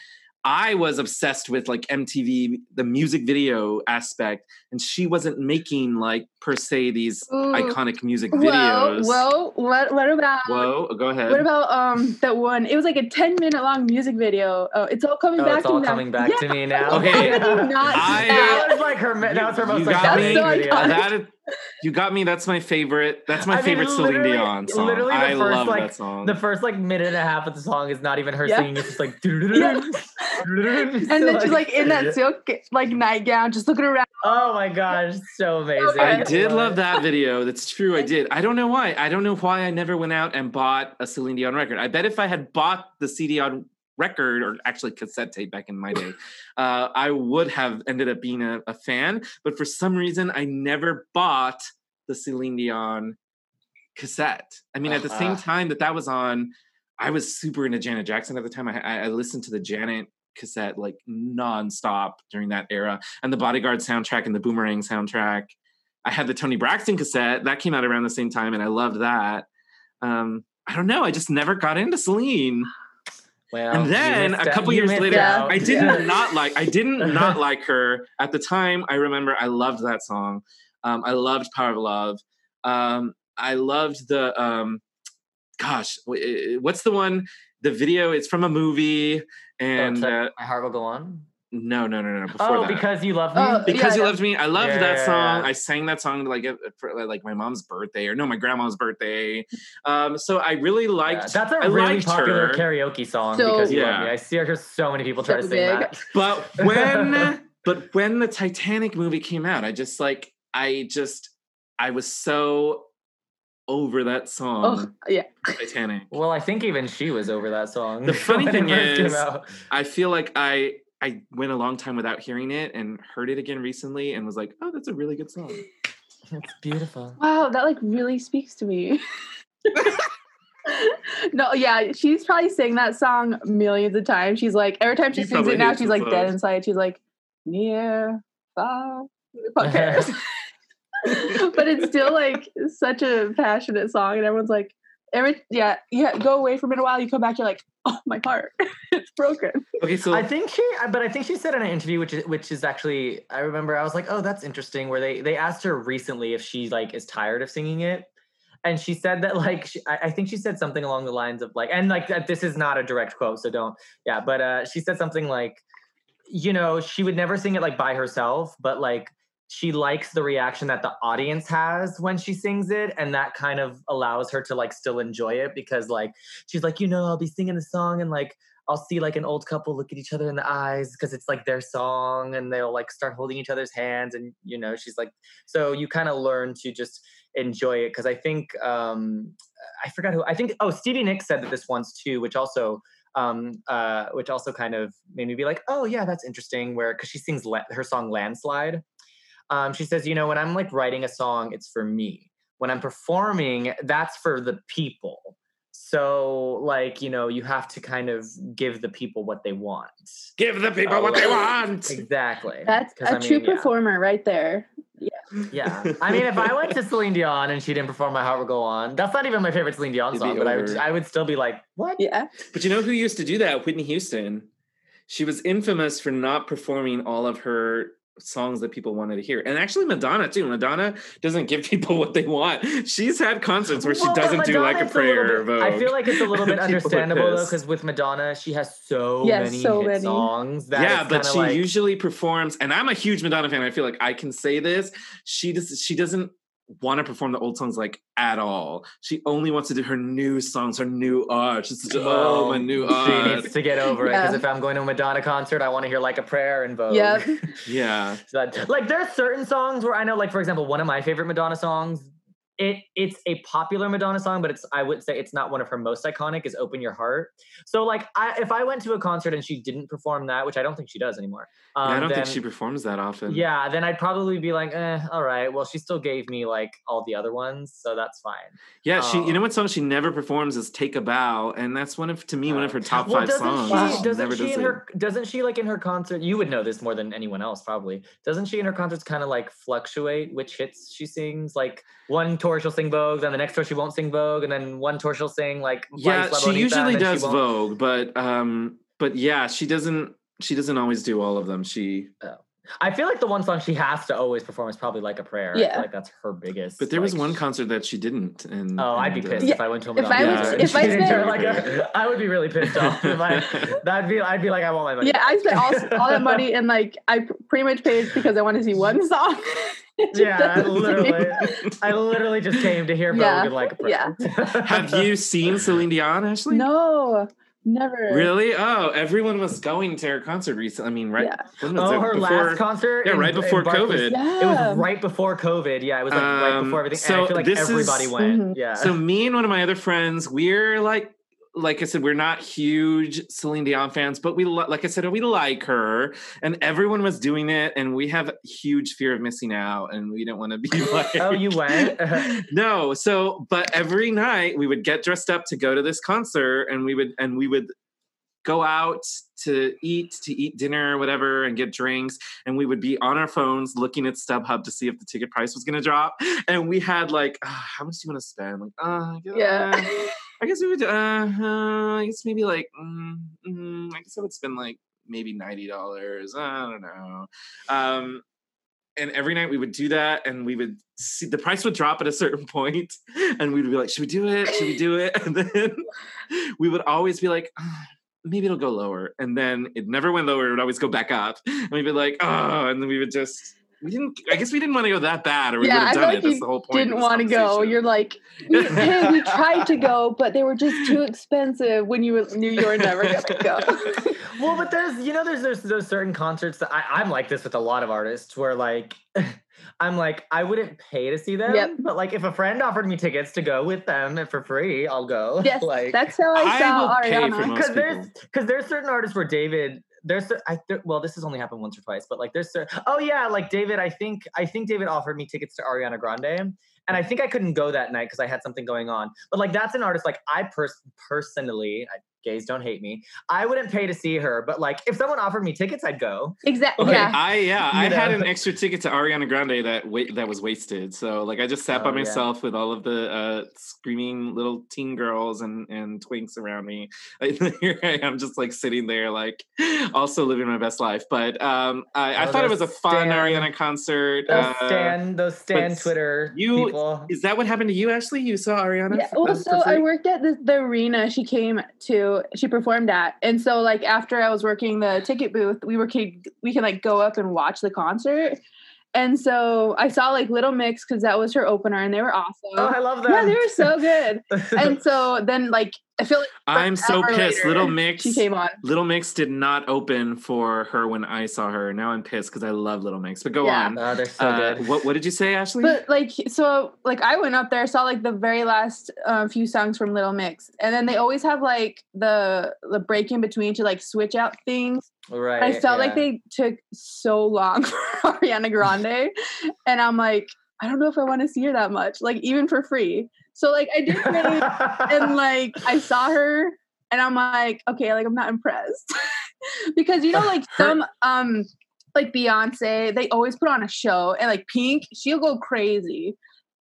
I was obsessed with like MTV, the music video aspect, and she wasn't making like per se these Ooh. iconic music videos. whoa, whoa, what what about Whoa, go ahead. what about um that one? It was like a 10 minute long music video. Oh, it's all coming Oh, back it's to all me now. coming back Yeah. to me now. Okay. I not I- that that. was like her. That was her You most got iconic me. so video. that is, you got me. That's my favorite. That's my I mean, favorite Celine literally- Dion song. literally the I first, love like, that song. The first like minute and a half of the song is not even her Yeah. singing. It's just like. And then she's like in that silk like nightgown, just looking around. Oh my gosh, so amazing! I did love love that video. That's true. I did. I don't know why. I don't know why I never went out and bought a Celine Dion record. I bet if I had bought the CD on record or actually cassette tape back in my day, uh, I would have ended up being a, a fan. But for some reason, I never bought the Celine Dion cassette. I mean, at the same Uh-huh. time that that was on, I was super into Janet Jackson at the time. I I listened to the Janet cassette like nonstop during that era, and the Bodyguard soundtrack and the Boomerang soundtrack. I had the Toni Braxton cassette that came out around the same time, and I loved that. Um, I don't know. I just never got into Celine. Well, And then a couple years later, out. I didn't not like. I didn't not like her at the time. I remember I loved that song. Um, I loved Power of Love. Um, I loved the. Um, gosh, what's the one? The video. It's from a movie, and it's like, uh, My heart will go on. No, no, no, no. Before Oh, that. because you love me. Oh, because Yeah, you yeah. loved me i loved Yeah, that song yeah. i sang that song like for like my mom's birthday or no my grandma's birthday um so i really Yeah, liked that's a I really popular her. karaoke song So- because you Yeah. love me. I see her so many people try So to sing big. that. but when but when the titanic movie came out i just like i just i was so over that song Oh, yeah. titanic Well, I think even she was over that song. The funny thing is- i feel like i i went a long time without hearing it and heard it again recently and was like oh that's a really good song it's beautiful. Wow, that like really speaks to me. no, yeah, she's probably sang that song millions of times. She's like every time she She sings it now, she's the like dead inside. She's like, near, far. Fuck cares? but it's still like such a passionate song, and everyone's like, every yeah, yeah, go away for a minute while. You come back, you're like, oh my heart, it's broken. okay so I think she, but I think she said in an interview, which is which is actually, I remember I was like, oh, that's interesting. Where they they asked her recently if she like is tired of singing it, and she said that like she, I, I think she said something along the lines of like, and like that this is not a direct quote, so don't, yeah, but uh, she said something like, you know, she would never sing it like by herself, but like she likes the reaction that the audience has when she sings it and that kind of allows her to like still enjoy it because like she's like you know i'll be singing the song and like I'll see like an old couple look at each other in the eyes because it's like their song and they'll like start holding each other's hands and you know she's like so you kind of learn to just enjoy it because I think um I forgot who I think oh Stevie Nicks said that this once too which also um uh which also kind of made me be like oh yeah that's interesting where because she sings la- her song landslide um she says you know when I'm like writing a song it's for me when I'm performing that's for the people so like you know you have to kind of give the people what they want Give the people what they want. exactly That's a I true yeah. performer right there. yeah Yeah. i mean if i went to celine dion and she didn't perform my heart will go on that's not even my favorite celine dion song but i would i would still be like what Yeah. But you know who used to do that? Whitney Houston. She was infamous for not performing all of her songs that people wanted to hear. And actually Madonna too. Madonna doesn't give people what they want. She's had concerts where she Well, but doesn't do like a Madonna's little prayer bit- I feel like it's a little bit understandable though, because with Madonna, she has so Yes, many so hit many. songs. That yeah, but she like, usually performs, and I'm a huge Madonna fan. I feel like I can say this. She does. She doesn't want to perform the old songs like at all. She only wants to do her new songs, her new art. She's such a, oh, oh my new art. She needs to get over it because if I'm going to a Madonna concert, I want to hear like a prayer and Vogue. Yep. Yeah. So that, like there are certain songs where I know, like for example, one of my favorite Madonna songs. It it's a popular Madonna song, but it's I would say it's not one of her most iconic. Is "Open Your Heart." So like, I if I went to a concert and she didn't perform that, which I don't think she does anymore. Um, Yeah, I don't think she performs that often. Yeah, then I'd probably be like, eh, all right. Well, she still gave me like all the other ones, so that's fine. Yeah, she. You know Oh. what song she never performs is "Take a Bow," and that's one of to me one of her top well, five doesn't songs. she? She Doesn't never she does in it. her? Doesn't she like in her concert? You would know this more than anyone else, probably. Doesn't she in her concerts kind of like fluctuate which hits she sings? Like one tour she'll sing Vogue, then the next tour she won't sing Vogue, and then one tour she'll sing like Yeah, she usually then she does Vogue, but um, but yeah, she doesn't. She doesn't always do all of them. She. I feel like the one song she has to always perform is probably like a prayer. I Yeah. feel like that's her biggest. But there was like, one concert that she didn't. And Oh, I'd be uh, pissed Yeah, if I went to a if I was- concert if I didn't do spent- it like a- I would be really pissed off. If I, that'd be, I'd be like, I want my money. Yeah. I spent all, all that money and like I pretty much paid because I want to see one song. Yeah, I literally, I literally just came to hear Vogue Yeah, like a prayer. Yeah. Have you seen Celine Dion, Ashley? No, never. Really? Oh, everyone was going to her concert recently. I mean, right? Yeah. when was Oh, it? her Before- last concert. Yeah, in- right before COVID. Yeah. It was right before COVID. Yeah, it was like right Um, before everything. and so I feel like this is- everybody went. Mhm. Yeah. So me and one of my other friends, we're like, like I said, we're not huge Celine Dion fans, but we, li- like I said, we like her, and everyone was doing it, and we have huge fear of missing out, and we didn't want to be like, oh, you went? no. So, but every night we would get dressed up to go to this concert, and we would, and we would go out to eat to eat dinner or whatever and get drinks and we would be on our phones looking at StubHub to see if the ticket price was going to drop and we had like "Ah, how much do you want to spend like uh Yeah. I guess we would. Uh, uh I guess maybe like. Mm, mm, I guess I would spend like maybe ninety dollars. I don't know. Um, and every night we would do that, and we would see the price would drop at a certain point, and we'd be like, "Should we do it? Should we do it?" And then we would always be like. "Ah, Maybe it'll go lower, and then it never went lower. It would always go back up, and we'd be like, "Oh!" And then we would just, we didn't. I guess we didn't want to go that bad, or we Yeah, would have done like it. That's the whole point. Didn't want to go. You're like, "We- hey, we tried to go, but they were just too expensive when you knew you were never gonna go. well, but there's you know there's there's those certain concerts that I, I'm like this with a lot of artists where like I'm like I wouldn't pay to see them, Yep. but like if a friend offered me tickets to go with them for free, I'll go. yes, like that's how I I saw will pay for Ariana. because there's because there's certain artists where David there's I there, well this has only happened once or twice but like there's oh yeah like David I think I think David offered me tickets to Ariana Grande and I think I couldn't go that night because I had something going on but like that's an artist like I pers- personally I, gays don't hate me I wouldn't pay to see her but like if someone offered me tickets I'd go Exactly. Okay, Yeah. I yeah, I You had an extra ticket to Ariana Grande that wa- that was wasted. So like I just sat Oh, by yeah. myself with all of the uh, screaming little teen girls and and twinks around me. Here I am, just like sitting there, like also living my best life. But um, I, I Oh, thought it was a fun Stan- Ariana concert. those Uh, stan those stan Twitter you- people is that what happened to you, Ashley? You saw Ariana? Yeah, well, uh, so I worked at the, the arena she came to, she performed at. And so, like, after I was working the ticket booth, we were, could, we can, like, go up and watch the concert. And so I saw, like, Little Mix because that was her opener and they were awesome. oh I love them yeah, they were so good. and so then, like, I feel like I'm so pissed. later, Little Mix. she came on. Little Mix did not open for her when I saw her. Now I'm pissed because I love Little Mix. But go Yeah. on. oh they're so Uh, good what what did you say, Ashley? But like so like I went up there saw like the very last uh, few songs from Little Mix and then they always have like the the break in between to like switch out things. right I felt like they took so long for Ariana Grande and I'm like I don't know if I want to see her that much like even for free. So like I did really and like I saw her and I'm like okay like I'm not impressed. Because you know like some um like Beyonce they always put on a show and like Pink she'll go crazy.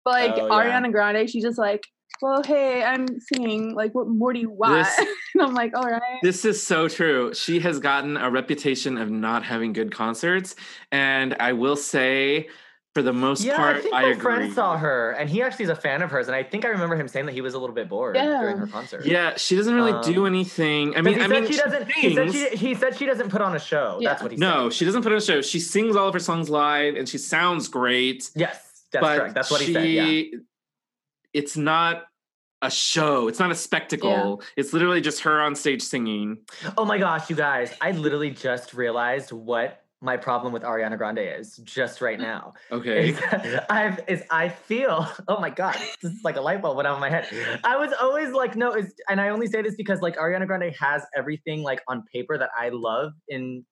But like Oh, yeah. Ariana Grande she's just like well hey I'm singing like what more do you want? This- and I'm like all right This is so true. She has gotten a reputation of not having good concerts, and I will say, for the most yeah, part, I think I my agree. friend saw her, and he actually is a fan of hers, and I think I remember him saying that he was a little bit bored during her concert. Yeah, she doesn't really do Um, anything. I 'Cause mean, he I said mean, she doesn't. He said she, he said she doesn't put on a show. That's what he said. No, said. she doesn't put on a show. She sings all of her songs live, and she sounds great. Yes. That's correct. That's what she, he said. Yeah. It's not a show. It's not a spectacle. It's literally just her on stage singing. Oh my gosh, you guys! I literally just realized what my problem with Ariana Grande is just right mm. now. Okay. Is I've is I feel oh my god, this is like a light bulb went off in my head. I was always like, no, it's and I only say this because like Ariana Grande has everything like on paper that I love in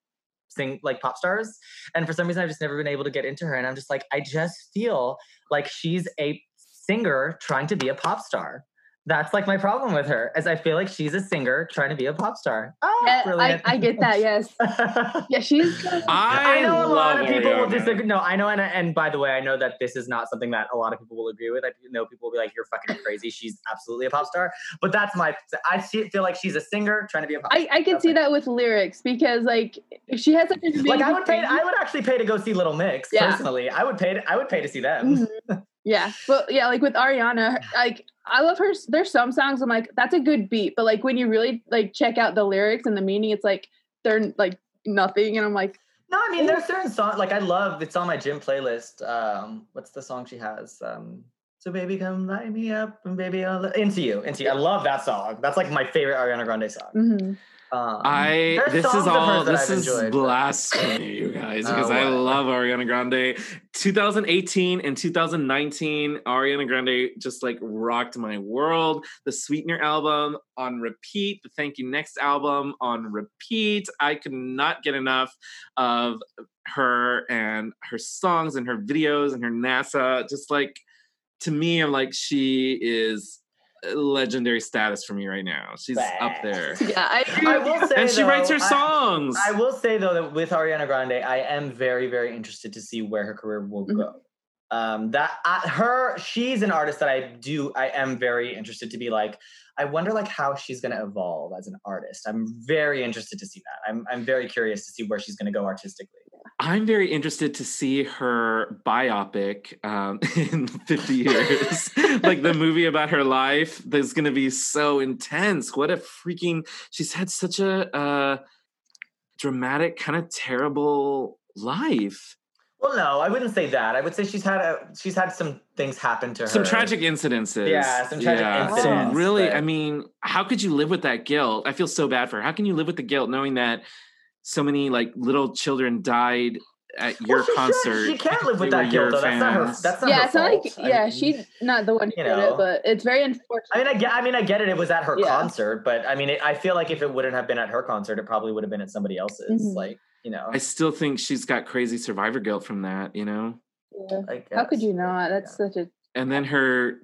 sing like pop stars. And for some reason I've just never been able to get into her. And I'm just like, I just feel like she's a singer trying to be a pop star. That's like my problem with her, as I feel like she's a singer trying to be a pop star. Oh, Yeah, I, brilliant. I get that. Yes. Yeah, she's. I, I know a love lot of people will disagree. No, I know, and and by the way, I know that this is not something that a lot of people will agree with. I know people will be like, "You're fucking crazy." She's absolutely a pop star, but that's my. I see, feel like she's a singer trying to be a pop. I, I can see that with lyrics because like she has such a like I would pay. range. I would actually pay to go see Little Mix Yeah. personally. I would pay. To, I would pay to see them. Mhm. Yeah, well yeah, like with Ariana, like I love her. There's some songs I'm like, that's a good beat, but like when you really like check out the lyrics and the meaning, it's like they're like nothing, and I'm like, No, I mean there's certain songs like I love. It's on my gym playlist. Um, what's the song she has? Um, so baby, come light me up, and baby, I'll into you, into you. I love that song. That's like my favorite Ariana Grande song. mhm. Um, I this is all this is enjoyed, blasphemy, you guys, Oh, because I love Ariana Grande. 2018 and 2019, Ariana Grande just like rocked my world. The Sweetener album on repeat, the Thank You Next album on repeat. I could not get enough of her and her songs and her videos and her NASA. Just like to me, I'm like she is legendary status for me right now. She's up there. yeah, I. I will say, And she writes her songs. I will say though that with Ariana Grande, I am very, very interested to see where her career will Mhm. go. Um, that uh, her, she's an artist that I do. I am very interested to be like. I wonder like how she's going to evolve as an artist. I'm very interested to see that. I'm I'm very curious to see where she's going to go artistically. I'm very interested to see her biopic um, in 50 years. like the movie about her life that's going to be so intense. What a freaking, she's had such a uh, dramatic, kind of terrible life. Well, no, I wouldn't say that. I would say she's had a she's had some things happen to her. Some tragic incidences. Yeah, some tragic Some incidents, really, but- I mean, how could you live with that guilt? I feel so bad for her. How can you live with the guilt knowing that so many like little children died at your Well, she should- concert? She can't live with that guilt your though. That's not her. fans. That's not yeah, her it's not fault. like I yeah, mean- she's not the one who you did know. it, but it's very unfortunate. I mean, I get. I mean, I get it. It was at her Yeah. concert, but I mean, it, I feel like if it wouldn't have been at her concert, it probably would have been at somebody else's. Mhm. Like, you know, I still think she's got crazy survivor guilt from that, you know? Yeah. How could you not? That's such a And then her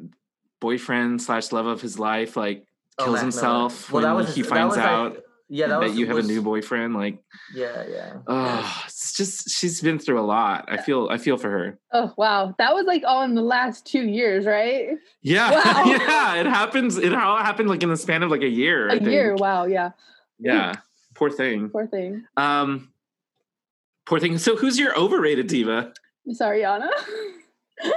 boyfriend slash love of his life, like, Oh, kills Mac Miller. himself Well, that when was he that finds was, like- out yeah, that, that, was, you have was- a new boyfriend. Like, Yeah, yeah. oh, it's just, she's been through a lot. I feel, I feel for her. oh wow, that was like all in the last two years, right? Yeah. Wow. yeah. It happens. It all happened like in the span of like a year. I A think. year. Wow. Yeah. Yeah. Poor thing. Poor thing. Um, poor thing. So who's your overrated diva? Sorry, Anna.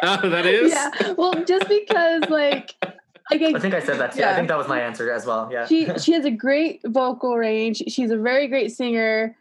Oh, that is? yeah. Well, just because like like I think I said that too. I think that was my answer as well. Yeah. she she has a great vocal range. She's a very great singer.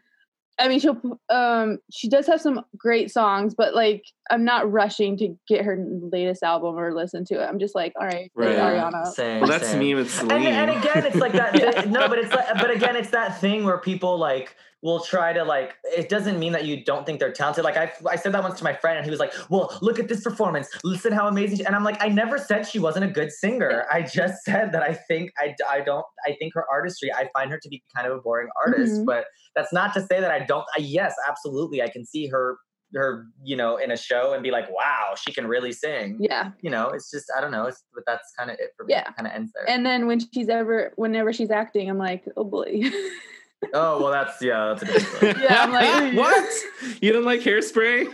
I mean, she'll um she does have some great songs, but like I'm not rushing to get her latest album or listen to it. I'm just like, all right, Right. right. Ariana. Same, Well, that's same. me with And, Celine. and again, it's like that. Yeah. No, but it's like, but again, it's that thing where people like will try to like. It doesn't mean that you don't think they're talented. Like I, I said that once to my friend, and he was like, "Well, look at this performance. Listen how amazing." She, and I'm like, I never said she wasn't a good singer. I just said that I think I, I don't. I think her artistry. I find her to be kind of a boring artist. Mhm. But that's not to say that I don't. I, yes, absolutely, I can see her. Her, you know, in a show and be like, "Wow, she can really sing." Yeah. You know, it's just I don't know. It's but that's kind of it for me. Yeah. kind of ends there. And then when she's ever whenever she's acting, I'm like, oh boy. Oh well, that's yeah, that's a different story. Yeah, I'm like, what? You don't like hairspray?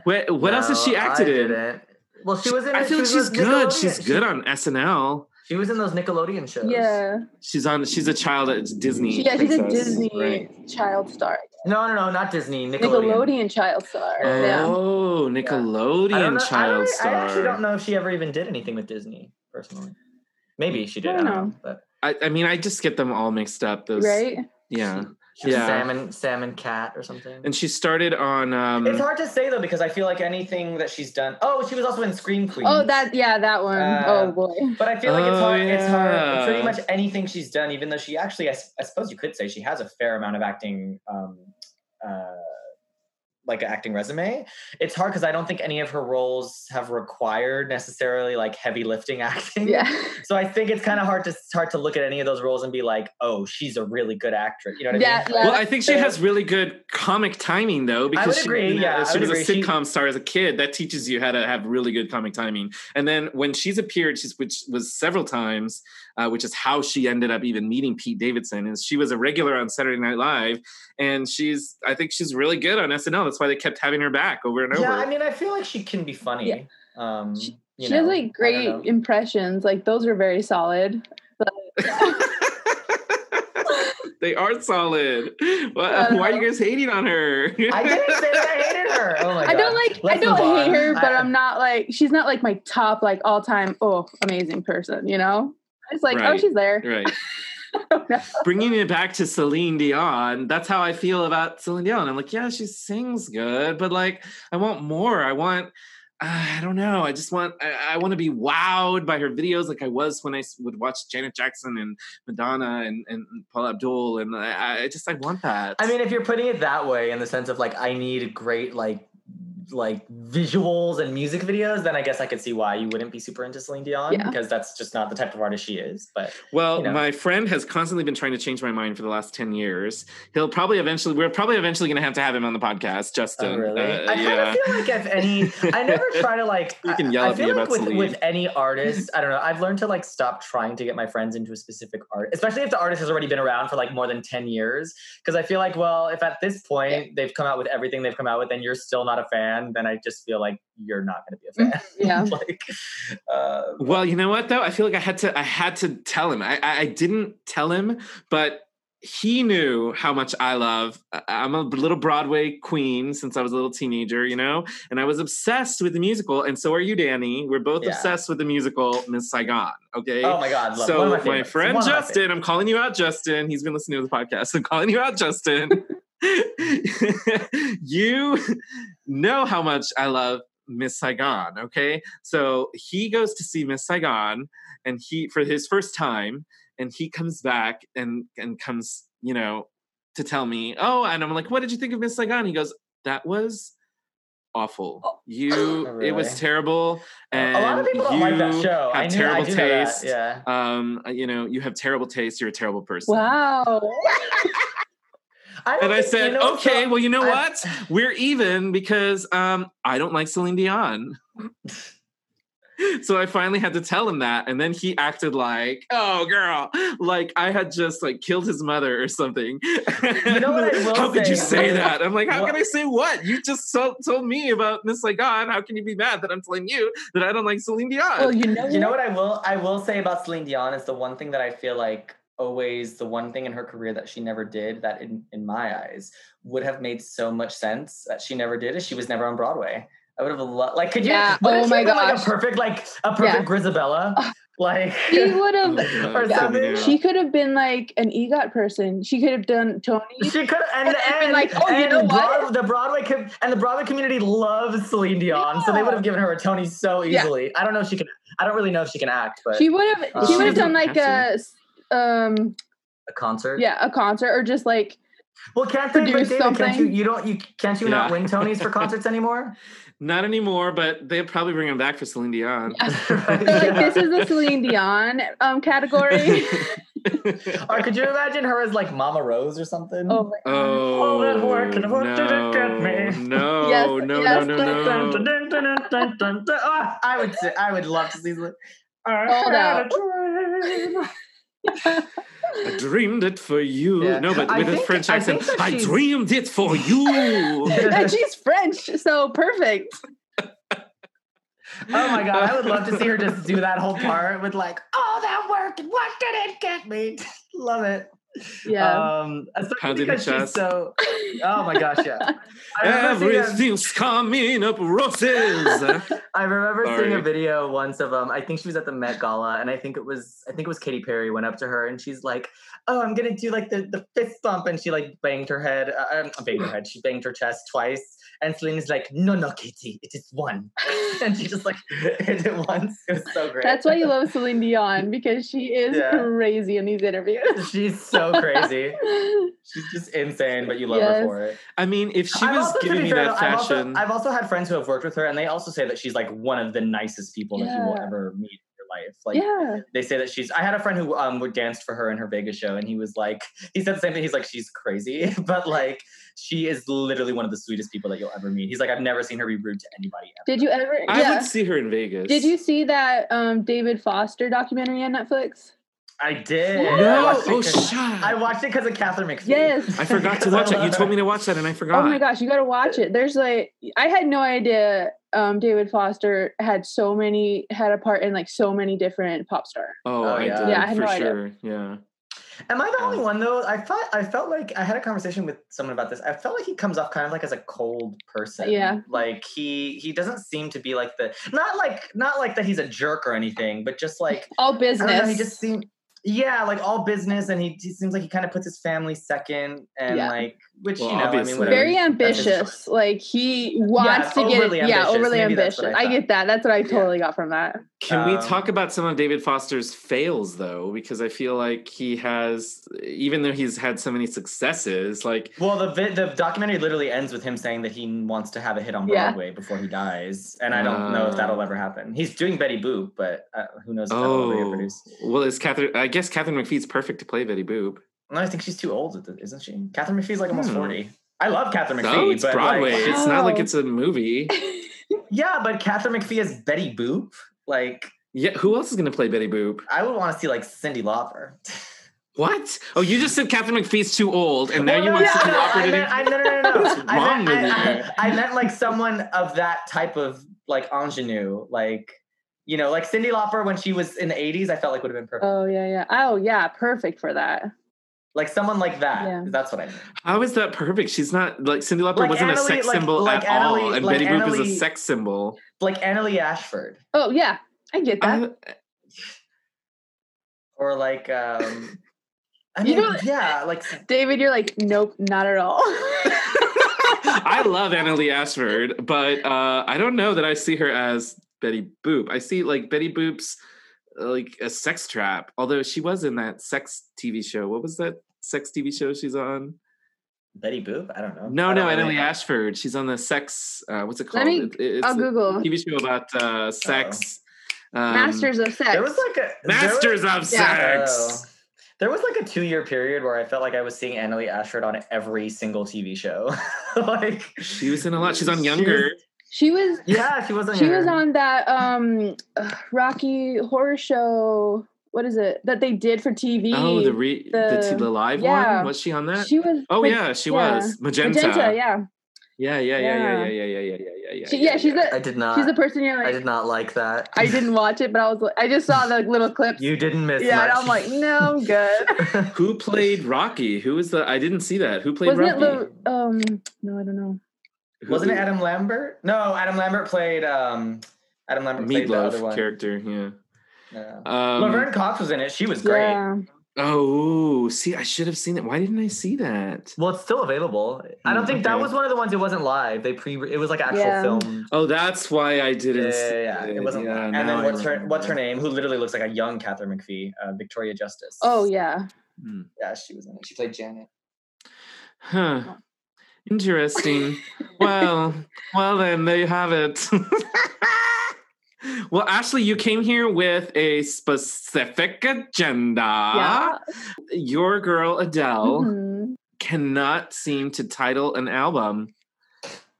what what else has she acted I in? didn't. Well, she was in. I feel like she's good. She's she- good on SNL. She was in those Nickelodeon shows. yeah. She's on. She's a child at Disney. She, yeah, she's a Disney right? child star. No, no, no, not Disney. Nickelodeon. Nickelodeon child star. yeah. Oh, I Nickelodeon don't know, child don't, star. I actually don't know if she ever even did anything with Disney personally. Maybe she did. I I don't don't know. know. But I, I mean, I just get them all mixed up. Those, Right? Yeah. She Yeah. Salmon Salmon Cat or something. And she started on. Um, it's hard to say though because I feel like anything that she's done. Oh, she was also in Scream Queens. Oh, that yeah, that one. Uh, oh boy. But I feel like it's Oh, hard. It's hard. Pretty much anything she's done, even though she actually, I suppose you could say she has a fair amount of acting, um, uh, like an acting resume. It's hard because I don't think any of her roles have required necessarily like heavy lifting acting. Yeah. So I think it's kind of hard to it's hard to look at any of those roles and be like, oh, she's a really good actress. You know what I mean? yeah. well, I think she has really good comic timing though, because she, agree, uh, yeah, I she would was a agree. She- sitcom star as a kid. That teaches you how to have really good comic timing. And then when she's appeared, she's which was several times, uh, which is how she ended up even meeting Pete Davidson. Is she was a regular on Saturday Night Live, and she's I think she's really good on SNL. That's why they kept having her back over and over. Yeah, I mean, I feel like she can be funny. Yeah. Um, She- she has know, I like great impressions. Like those are very solid. but they are solid. Why, Uh, why are you guys hating on her? I didn't say that I hated her. Oh my god. I don't like I Let's don't hate on. her, but I- I, am not like she's not like my top like all time oh amazing person, you know? It's like, oh she's there. right. I don't know. bringing it back to Celine Dion, that's how I feel about Celine Dion. I'm like, yeah, she sings good, but like, I want more. I want, uh, I don't know. I just want, I, I want to be wowed by her videos, like I was when I would watch Janet Jackson and Madonna and and Paula Abdul, and I, I just, I want that. I mean, if you're putting it that way, in the sense of like, I need great like like visuals and music videos, then I guess I could see why you wouldn't be super into Celine Dion Yeah. because that's just not the type of artist she is. But Well, you know. my friend has constantly been trying to change my mind for the last 10 years. He'll probably eventually, we're probably eventually going to have to have him on the podcast, Justin. oh, really, Uh, I yeah. feel like if any, I never try to like. You can I- yell I at me feel like about with, Celine. with any artist, I don't know. I've learned to like stop trying to get my friends into a specific art, especially if the artist has already been around for like more than ten years. Because I feel like, well, if at this point they've come out with everything they've come out with, and you're still not a fan, then I just feel like you're not going to be a fan. Yeah. like, uh, Well, you know what though? I feel like I had to I had to tell him. I I I didn't tell him, but he knew how much I love. I- I'm a little Broadway queen since I was a little teenager, you know, and I was obsessed with the musical, and so are you, Danny. We're both Yeah. obsessed with the musical Miss Saigon. Okay. oh my god, love, so my, my, friend One of my Justin, I'm calling you out, Justin. He's been listening to the podcast. I'm calling you out, Justin. you know how much I love Miss Saigon. Okay, so he goes to see Miss Saigon, and he for his first time, and he comes back and and comes, you know, to tell me, oh, and I'm like, what did you think of Miss Saigon? He goes, that was awful. You, it was Oh. Terrible, and a lot of people don't like that you show. Have I knew, terrible I do know that, taste. Yeah. Um, you know, you have terrible taste. You're a terrible person. Wow. don't And I said, know okay, so- well, you know I- what? We're even because um, I don't like Celine Dion. so I finally had to tell him that, and then he acted like, "Oh, girl, like I had just like killed his mother or something." You know what I will How could you say? say that? I'm like, how What- can I say what? You just told, told me about Miss Saigon. How can you be mad that I'm telling you that I don't like Celine Dion? Well, you know, You know what I will I will say about Celine Dion is the one thing that I feel like always the one thing in her career that she never did that in, in my eyes would have made so much sense that she never did is she was never on Broadway. I would have loved like could you Yeah, oh my had been, like a perfect like a perfect Grizabella? Like she would Oh, have. Or God, something. She could have been like an EGOT person. She could have done Tony. She could and And and, been like, "Oh, you and know what?" Broad- the Broadway com- and the Broadway community loves Celine Dion, so they would have given her a Tony so Yeah. easily. I don't know if she can. I don't really know if she can act, but She would have. Uh, she She would have done like a a, s- um, a concert. yeah, a concert or just like Well, can't they? Produce David, can't you? something. You don't. You can't you not win Tonys for concerts anymore? Not anymore, but they'll probably bring him back for Celine Dion. Right, so like yeah. this is the Celine Dion um category. Or could you imagine her as like Mama Rose or something? oh my god. Oh, that work and what no, did it get me? No, Yes, no, yes, no, Dun, no. Ah, I would. Say, I would love to see. Celine- I Sold had out. a dream. I dreamed it for you. Yeah. No, but I with a think- French accent. think that I dreamed it for you. and she's French, so perfect. Oh my god, I would love to see her just do that whole part with like, all that work what did it get me? love it. Yeah. Um, especially Pounding the because she's chest. so. Oh my gosh, yeah. I remember seeing a- Everything's coming up roses. I remember seeing a video once of um I think she was at the Met Gala and I think it was I think it was Katy Perry went up to her and she's like, "Oh, I'm going to do like the the fist bump." And she like banged her head, uh, um, banged her head. She banged her chest twice and Celine's like, "No, no, Katie, it is one." and she just like hit it once. It was so great. That's why you love Celine Dion because she is Yeah. crazy in these interviews. She's so crazy. She's just insane, but you love her for it. I mean, if she I've was also, giving me fair, that though, I've also- fashion, I've also had friends who have worked with her, and they also say that she's like one of the nicest people that you will ever meet in your life. Like yeah. they say that she's. I had a friend who um would danced for her in her Vegas show, and he was like, he said the same thing. He's like, she's crazy, but like she is literally one of the sweetest people that you'll ever meet. He's like, I've never seen her be rude to anybody ever. Did you ever? I yeah. would see her in Vegas. Did you see that um, David Foster documentary on Netflix? I did. No. I No. watched it Oh, 'cause- shut I watched it because of Katharine McPhee. Yes. I forgot to watch it. You told me to watch that, and I forgot. Oh my gosh, you got to watch it. There's like, I had no idea um, David Foster had so many, had a part in like so many different pop star. Oh, Oh, I yeah. did Yeah, I had for no idea. sure. Yeah. Am I the only one though? I felt I felt like I had a conversation with someone about this. I felt like he comes off kind of like as a cold person. Yeah. Like he he doesn't seem to be like the not like not like that he's a jerk or anything, but just like All I business. don't know, he just seemed yeah, like all business and he, he seems like he kind of puts his family second and Yeah. like which Well, you know, I mean whatever. very That's ambitious. Like he wants to get it. Yeah, overly Maybe ambitious. I I, get that. That's what I totally got from that. Can we Um, talk about some of David Foster's fails though? Because I feel like he has, even though he's had so many successes, like Well, the vi- the documentary literally ends with him saying that he wants to have a hit on Yeah. Broadway before he dies, and I don't know if Oh. that'll ever happen. He's doing Betty Boop, but uh, who knows if that'll ever get oh, well, is Katharine? I guess Katharine McPhee's perfect to play Betty Boop. No, I think she's too old, isn't she? Katharine McPhee's like almost Hmm. forty. I love Katharine McPhee, No, it's but Broadway. like, It's not like it's a movie. yeah, but Katharine McPhee is Betty Boop, like Yeah, who else is going to play Betty Boop? I would want to see like Cyndi Lauper. What? Oh, you just said Katharine McPhee's too old, and now Well, you no, want no, Cyndi no, Lauper I to do- meant, I, no, no, no, no. What's I wrong meant, with I, you? I, I meant like someone of that type of like ingenue, like you know, like Cyndi Lauper when she was in the '80s. I felt like would have been perfect. oh yeah, yeah. Oh yeah, perfect for that. Like someone like that. Yeah. That's what I mean. How is that perfect? She's not like Cyndi Lauper Like wasn't a sex like- symbol like at all, and like Betty Boop is a sex symbol. Like Annaleigh Ashford, Oh yeah, I get that. I- or like um, I You mean, know- yeah, like David, you're like, nope, not at all. I love Annaleigh Ashford, but uh, I don't know that I see her as Betty Boop. I see like Betty Boop's like a sex trap. Although she was in that sex TV show. What was that sex TV show she's on? Betty Boop. I don't know. No, no, don't know. Ashford. She's on the sex. Uh, what's it called? Let me- It- it's I'll Google. TV show about uh, sex. Um, Masters of Sex. There was like a there was- Masters of Yeah. Sex. Oh. There was like a two year period where I felt like I was seeing Annaleigh Ashford on every single TV show. like She was in a lot. She's on She Younger. She was. yeah, she wasn't. She was on that um uh, Rocky Horror Show. What is it that they did for TV? oh, the re- the, the- t- the live yeah. one. Was she on that? She was. oh yeah, she yeah. was Magenta. Magenta. Yeah. Yeah, yeah, yeah, yeah, Yeah. yeah, yeah, yeah, yeah, yeah, yeah. She, yeah, she's I a did not. she's a person you're like. I did not like that. I didn't watch it, but I was I just saw the little clips. You didn't miss. yeah, and. I'm like, no, I'm good. Who played Rocky? Who was the? I didn't see that. Who played Wasn't Rocky? it the um? No, I don't know. Who- Wasn't it Adam Lambert? No, Adam Lambert played. um Adam Lambert played the other Meatloaf one. character? Yeah. Yeah. Um, Laverne Cox was in it. She was great. Yeah. Oh, see, I should have seen it. Why didn't I see that? Well, it's still available. I don't Hmm, think that was one of the ones. It wasn't live. They pre. It was like actual Yeah. film. Oh, that's why I didn't. Yeah, see yeah, yeah. It wasn't. Yeah, and then what's her What's her name? Who literally looks like a young Katharine McPhee, uh, Victoria Justice. Oh yeah. Hmm. yeah, she was in it. She played Janet. Huh. Interesting. well, well then there you have it. well, Ashley, you came here with a specific agenda. yeah. Your girl Adele Mhm. cannot seem to title an album.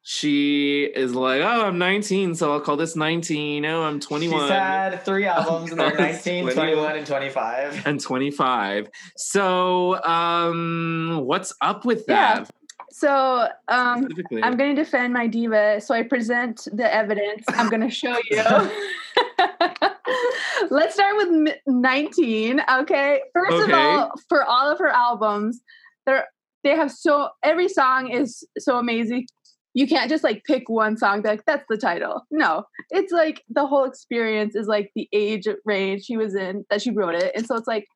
She is like, oh, I'm 19, so I'll call this 19. Oh, I'm 21 She's had three albums, and they're 19, 21. 21, and 25. and 25. So, um, what's up with Yeah. So um. I'm going to defend my diva. So I present the evidence. I'm going to show you. Let's start with 19. Okay. First of all, for all of her albums, they're they have so every song is so amazing. You can't just like pick one song, like that's the title. No, it's like the whole experience is like the age range she was in that she wrote it, and so it's like,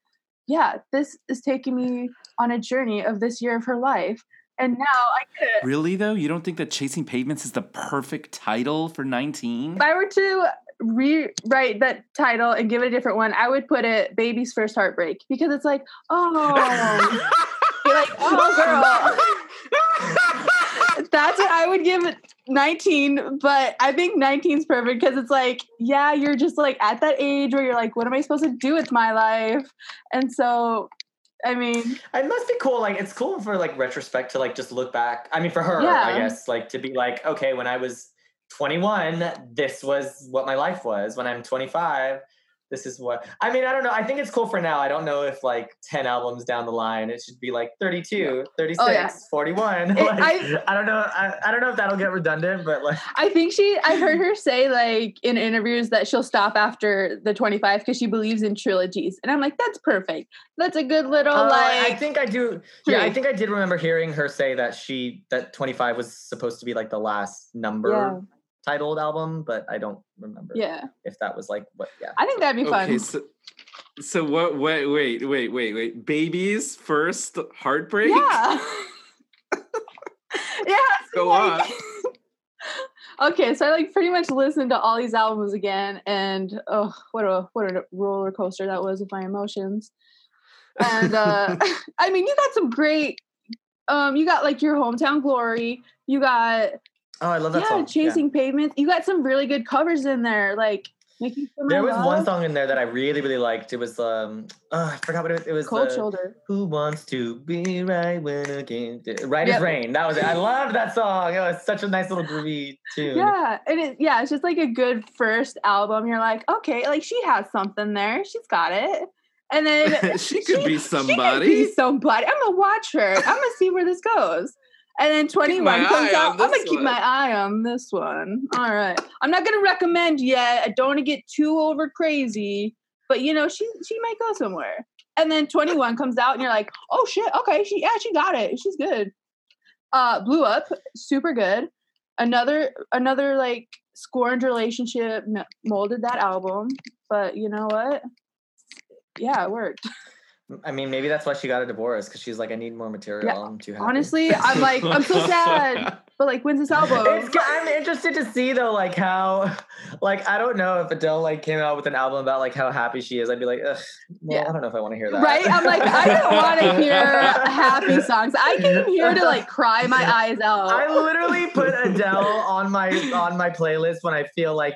yeah, this is taking me on a journey of this year of her life, and now I could. Really though, you don't think that Chasing Pavements is the perfect title for 19? If I were to rewrite that title and give it a different one, I would put it "Baby's First Heartbreak" because it's like, oh, you're like, oh, girl. That's what I would give it 19, but I think 19 is perfect because it's like, yeah, you're just like at that age where you're like, what am I supposed to do with my life? And so, I mean, It must be cool. Like it's cool for like retrospect to like just look back. I mean, for her, Yeah. I guess, like to be like, okay, when I was 21, this was what my life was. When I'm 25, this is what. I mean, I don't know. I think it's cool for now. I don't know if like 10 albums down the line, it should be like 32, 36, Oh, yeah. 41. It- like, I- I, don't know. I, I don't know if that'll get redundant, but like, I think she, I heard her say like in interviews that she'll stop after the 25 because she believes in trilogies. And I'm like, that's perfect. That's a good little Uh, like. I think I do. Yeah, I think I did remember hearing her say that she that 25 was supposed to be like the last number Yeah. Titled album, but I don't remember yeah. if that was like what. Yeah. I think that'd be fun. Okay, so so what? Wait, wait, wait, wait, wait. Baby's first heartbreak. Yeah. yeah. so, Go like- okay, so I like pretty much listened to all these albums again, and oh, what a what a roller coaster that was with my emotions. And uh I mean, you got some great. Um, you got like your hometown glory. You got Oh, I love that yeah, song. Yeah. chasing pavements. You got some really good covers in there, like making There was one song in there that I really, really liked. It was um, oh, I forgot what it was. It was Cold the, Shoulder. Who wants to be right when again? Right Yep. as rain. That was it. I loved that song. It was such a nice little groovy tune. Yeah, and it yeah, it's just like a good first album. You're like, okay, like she has something there. She's got it. And then she could She be could somebody. be somebody. I'm gonna watch her. I'm gonna see where this goes. And then 21 comes out. I'm gonna keep one. my eye on this one. All right. I'm not gonna recommend yet. I don't want to get too over crazy, but you know, she she might go somewhere. And then 21 comes out, and you're like, oh shit, okay, she yeah, she got it. She's good. Uh, blew up, super good. Another another like scorned relationship molded that album, but you know what? Yeah, it worked. I mean, maybe that's why she got a divorce because she's like, I need more material. I'm too happy. Honestly, I'm like, I'm so sad. But like, when's this album? It's, I'm interested to see though, like how, like I don't know if Adele like came out with an album about like how happy she is. I'd be like, Ugh, well, Yeah. I don't know if I want to hear that. Right? I'm like, I don't want to hear happy songs. I came here to like cry my eyes out. I literally put Adele on my on my playlist when I feel like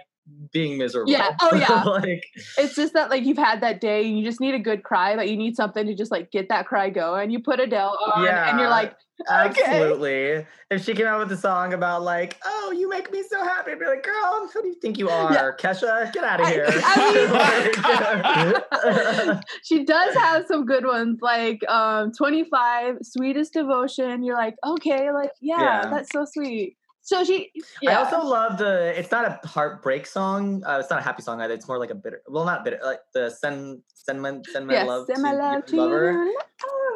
being miserable. Yeah. Oh, yeah. like it's just that like you've had that day and you just need a good cry, but you need something to just like get that cry going. You put Adele on and you're like, Okay. absolutely. If she came out with a song about like, oh, you make me so happy, I'd be like, girl, who do you think you are, Yeah. Kesha? Get out of here. I Like, she does have some good ones like um 25 sweetest devotion you're like okay like yeah, Yeah. that's so sweet so she I also love the. It's not a heartbreak song. Uh, it's not a happy song either. It's more like a bitter. Well, not bitter. Like the send send my send my yeah, love send my to love your to lover. you.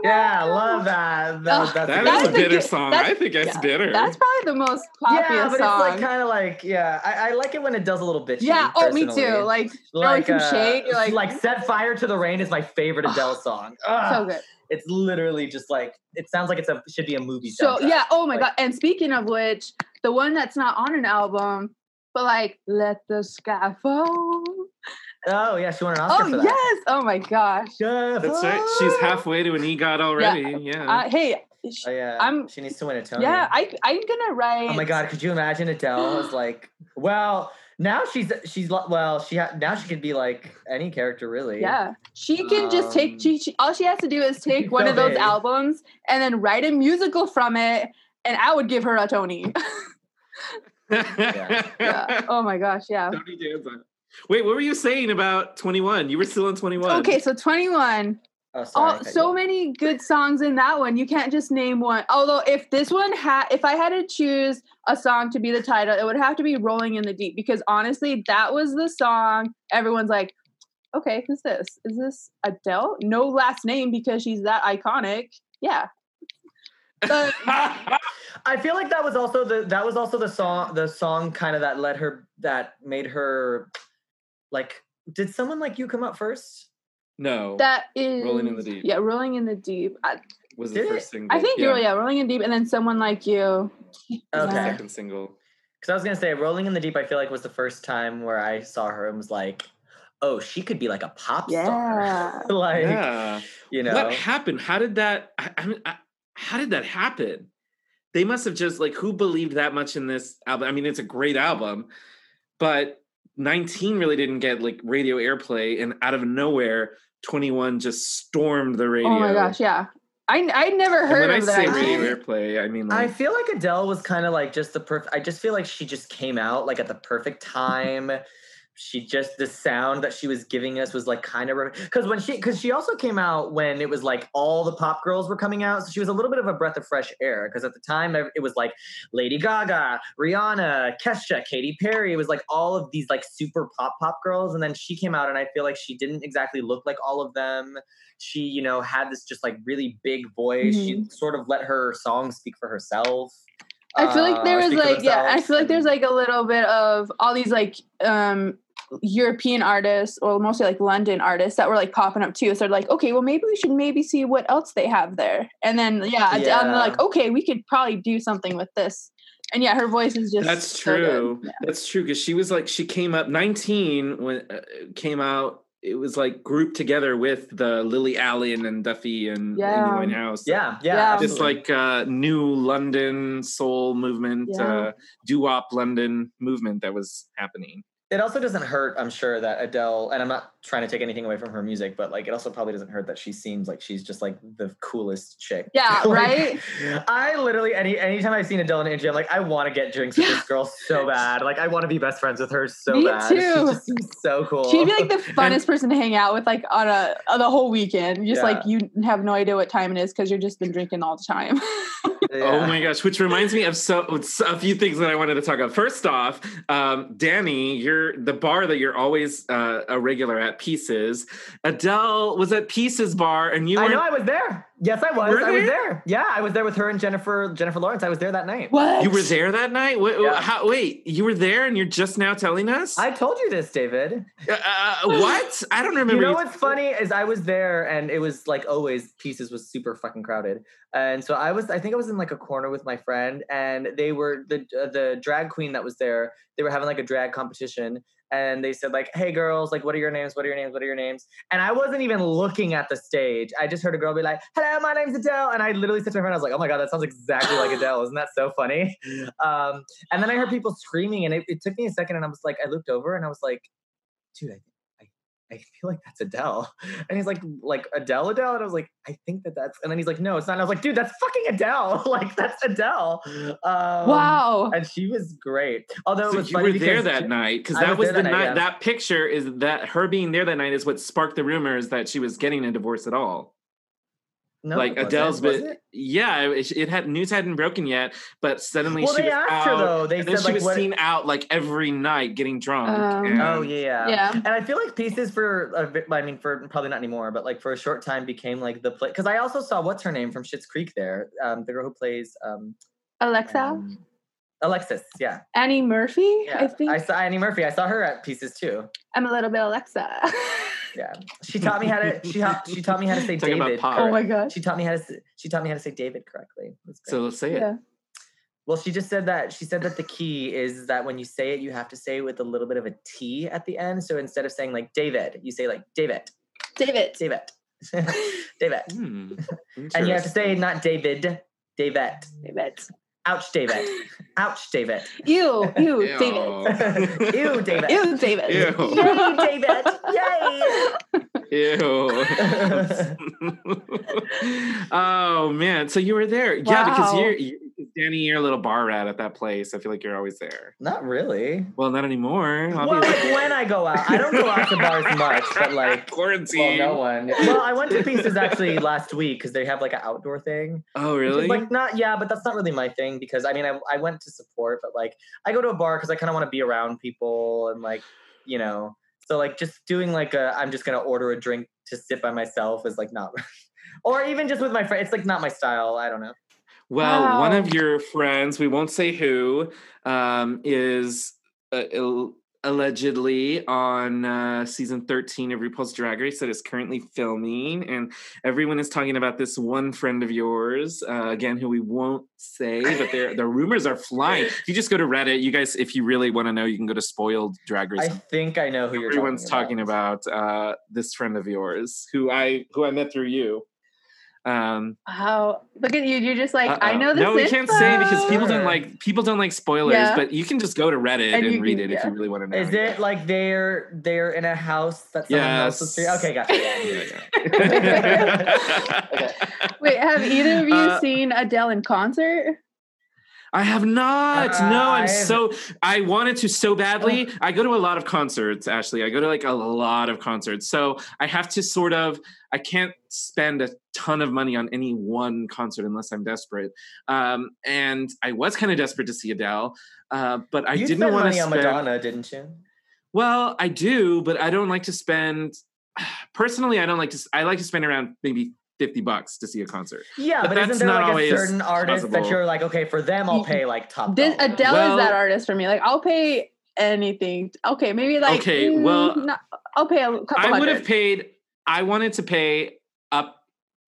Yeah, I love that. that Oh, that's That a That is is a bitter good- song. I think it's yeah, bitter. that's probably the most popular song. yeah, but song it's like kind of like yeah. I, I like it when it does a little bitchy. yeah oh me too personally. like throwing uh, shade like, like set fire to the rain is my favorite Adele song. so good it's literally just like it sounds like it's a should be a movie. so soundtrack. yeah oh my Like- god and speaking of which the one that's not on an album but like let the sky fall Oh yeah, she won an Oscar oh for that. yes oh my gosh That's right. She's halfway to an EGOT already. Yeah. uh, hey sh- Oh yeah, I'm- she needs to win a Tony. yeah i i'm gonna write Oh my god, could you imagine Adele was like, well, now she's she's lo- well, she ha- now she can be like any character really. Yeah, she can just take. Um, She, she all she has to do is take one so of those big. albums and then write a musical from it, and I would give her a Tony. yeah. Oh my gosh. Yeah. Tony Danza. Wait, what were you saying about 21? You were still on 21. Okay, so twenty one. Oh, sorry. Oh, cut you so many good songs in that one. You can't just name one. Although, if this one had, if I had to choose a song to be the title, it would have to be "Rolling in the Deep" because honestly, that was the song everyone's like, okay, who's this? Is this Adele? No last name because she's that iconic. Yeah. But I feel like that was also the that was also the song the song kind of that led her that made her like did someone like you come up first? No, that is Rolling in the Deep. Yeah, rolling in the deep. I, was Did the it? first single. I think you're yeah, rolling in deep, and then someone like you. Okay. second single. Because I was gonna say, "Rolling in the Deep," I feel like was the first time where I saw her and was like, "Oh, she could be like a pop Yeah. star." like, yeah. you know, What happened? How did that? I, I, mean, I, how did that happen? They must have just like who believed that much in this album. I mean, it's a great album, but 19 really didn't get like radio airplay, and out of nowhere, 21 just stormed the radio. Oh my gosh, yeah. I I never And heard when I of say that. radio airplay, I mean I feel like Adele was kind of like just the perfect. I just feel like she just came out like at the perfect time. She just the sound that she was giving us was like kind of because when she because she also came out when it was like all the pop girls were coming out, so she was a little bit of a breath of fresh air. Because at the time it was like Lady Gaga, Rihanna, Kesha, Katy Perry. It was like all of these like super pop pop girls, and then she came out, and I feel like she didn't exactly look like all of them. She, you know, had this just like really big voice. She mm-hmm. sort of let her song speak for herself. I feel like there uh, was speak like yeah, I feel like there's like a little bit of all these like um European artists or mostly like London artists that were like popping up too. So they're like, okay, well maybe we should maybe see what else they have there. And then yeah, Adele, and they're like, okay, we could probably do something with this. And yeah, her voice is just That's so true. Yeah. That's true because she was like she came up 19 when uh, came out. It was like grouped together with the Lily Allen and Duffy and Yeah. Amy Winehouse. yeah, yeah, Yeah. just absolutely. like uh, new London soul movement, Yeah. uh, doo-wop London movement that was happening. It also doesn't hurt, I'm sure, that Adele, and I'm not trying to take anything away from her music, but like it also probably doesn't hurt that she seems like she's just like the coolest chick. Yeah, Like, right? I literally any anytime I've seen Adele and Angie, I'm like, I want to get drinks with Yeah. this girl so bad. Like I want to be best friends with her so Me bad. She too. just seems so cool. She'd be like the funnest person to hang out with, like on a on the whole weekend. Just like you have no idea what time it is because you've just been drinking all the time. Oh my gosh! Which reminds me of so a few things that I wanted to talk about. First off, um, Danny, you're the bar that you're always uh, a regular at. Pieces. Adele was at Pieces Bar, and you I know I was there. Yes, I was. Were I was there? there. Yeah, I was there with her and Jennifer Jennifer Lawrence. I was there that night. what? you were there that night. What, Yeah. how, wait, you were there, and you're just now telling us? I told you this, David. Uh, uh, what? I don't remember. You know you- what's funny is I was there and it was like always pieces was super fucking crowded. And so I was I think I was in like a corner with my friend and they were the uh, the drag queen that was there. They were having like a drag competition and they said like, "Hey girls, like what are your names? What are your names? What are your names?" And I wasn't even looking at the stage. I just heard a girl be like, "Hello, my name's Adele." And I literally said to my friend I was like, "Oh my god, that sounds exactly like Adele. Isn't that so funny?" Um and then I heard people screaming and it, it took me a second and I was like I looked over and I was like, "Dude, I I feel like that's Adele. And he's like, like Adele, Adele. And I was like, I think that that's, and then he's like, no, it's not. And I was like, dude, that's fucking Adele. like that's Adele. Um, wow. And she was great. Although it was you funny were there that she- night because that was was, the that night, night. yeah. That picture is that her being there that night is what sparked the rumors that she was getting a divorce at all. No, like it wasn't, Adele's was been, yeah, it, it had news hadn't broken yet, but suddenly Well, she they was asked her out, though. They and then said she like, was what? seen out like every night getting drunk. Um, and- Oh yeah, Yeah. And I feel like pieces for, a bit, I mean, for probably not anymore, but like for a short time became like the play. Because I also saw what's her name from Schitt's Creek there, um, the girl who plays um, Alexa, um, Alexis. Yeah, Annie Murphy, yeah. I think. I saw Annie Murphy. I saw her at pieces too. I'm a little bit Alexa. Yeah, she taught me how to. She taught, she taught me how to say Talking David. oh my gosh. She taught me how to. Say, she taught me how to say David correctly. It was great. so let's say it. Well, she just said that. She said that the key is that when you say it, you have to say it with a little bit of a T at the end. So instead of saying like David, you say like David, David. David, David, Hmm, and you have to say not David, David. David. Ouch, David. Ouch, David. Ew, ew, Ew. David. Ew, David. Ew, David. Ew. Yay, David. Yay. Ew. oh man, so you were there, yeah? Because you're, you Danny, you're a little bar rat at that place. I feel like you're always there. Not really. Well, not anymore. Well, like when I go out, I don't go out to bars much, but like, well, quarantine. no one. Well, I went to Pieces actually last week because they have like an outdoor thing. Oh, really? Like not yeah, but that's not really my thing because I mean I I went to support, but like I go to a bar because I kind of want to be around people and like you know So like just doing like a I'm just gonna order a drink to sit by myself is like not or even just with my friend, it's like not my style. I don't know. Well, one of your friends, we won't say who, um, is uh, ill- allegedly on uh, season 13 of RuPaul's Drag Race that is currently filming. And everyone is talking about this one friend of yours, uh, again, who we won't say, but there the rumors are flying. If you just go to Reddit, you guys, if you really want to know, you can go to Spoiled Drag Race. I think I know who you're Everyone's talking about. talking about uh, this friend of yours who I who I met through you. Um, Wow. Look at you. You're just like, I uh-oh. know this. No, we can't say because people don't like people don't like spoilers. Yeah. But you can just go to Reddit And and, read can- it if you really want to know. Is it like they're they're in a house that someone else is Yes. Okay, gotcha. Yeah, Yeah, Okay. Wait, have either of you Uh, seen Adele in concert? I have not. Uh, no, I'm I've- so I wanted to so badly. I go to a lot of concerts, Ashley. I go to like a lot of concerts. So I have to sort of I can't spend a ton of money on any one concert unless I'm desperate. Um, and I was kind of desperate to see Adele, uh, but I you didn't want money to on. Madonna, didn't you? Well, I do, but I don't like to spend. Personally, I don't like to. i like to spend around maybe fifty bucks to see a concert. Yeah, But but, that's isn't there not like always a certain artist that you're like, okay, for them I'll pay like top. This, dollar. Adele Well- is that artist for me. Like, I'll pay anything. Okay, maybe like. Okay, mm, well, not- I'll pay a couple I would have paid. I wanted to pay up.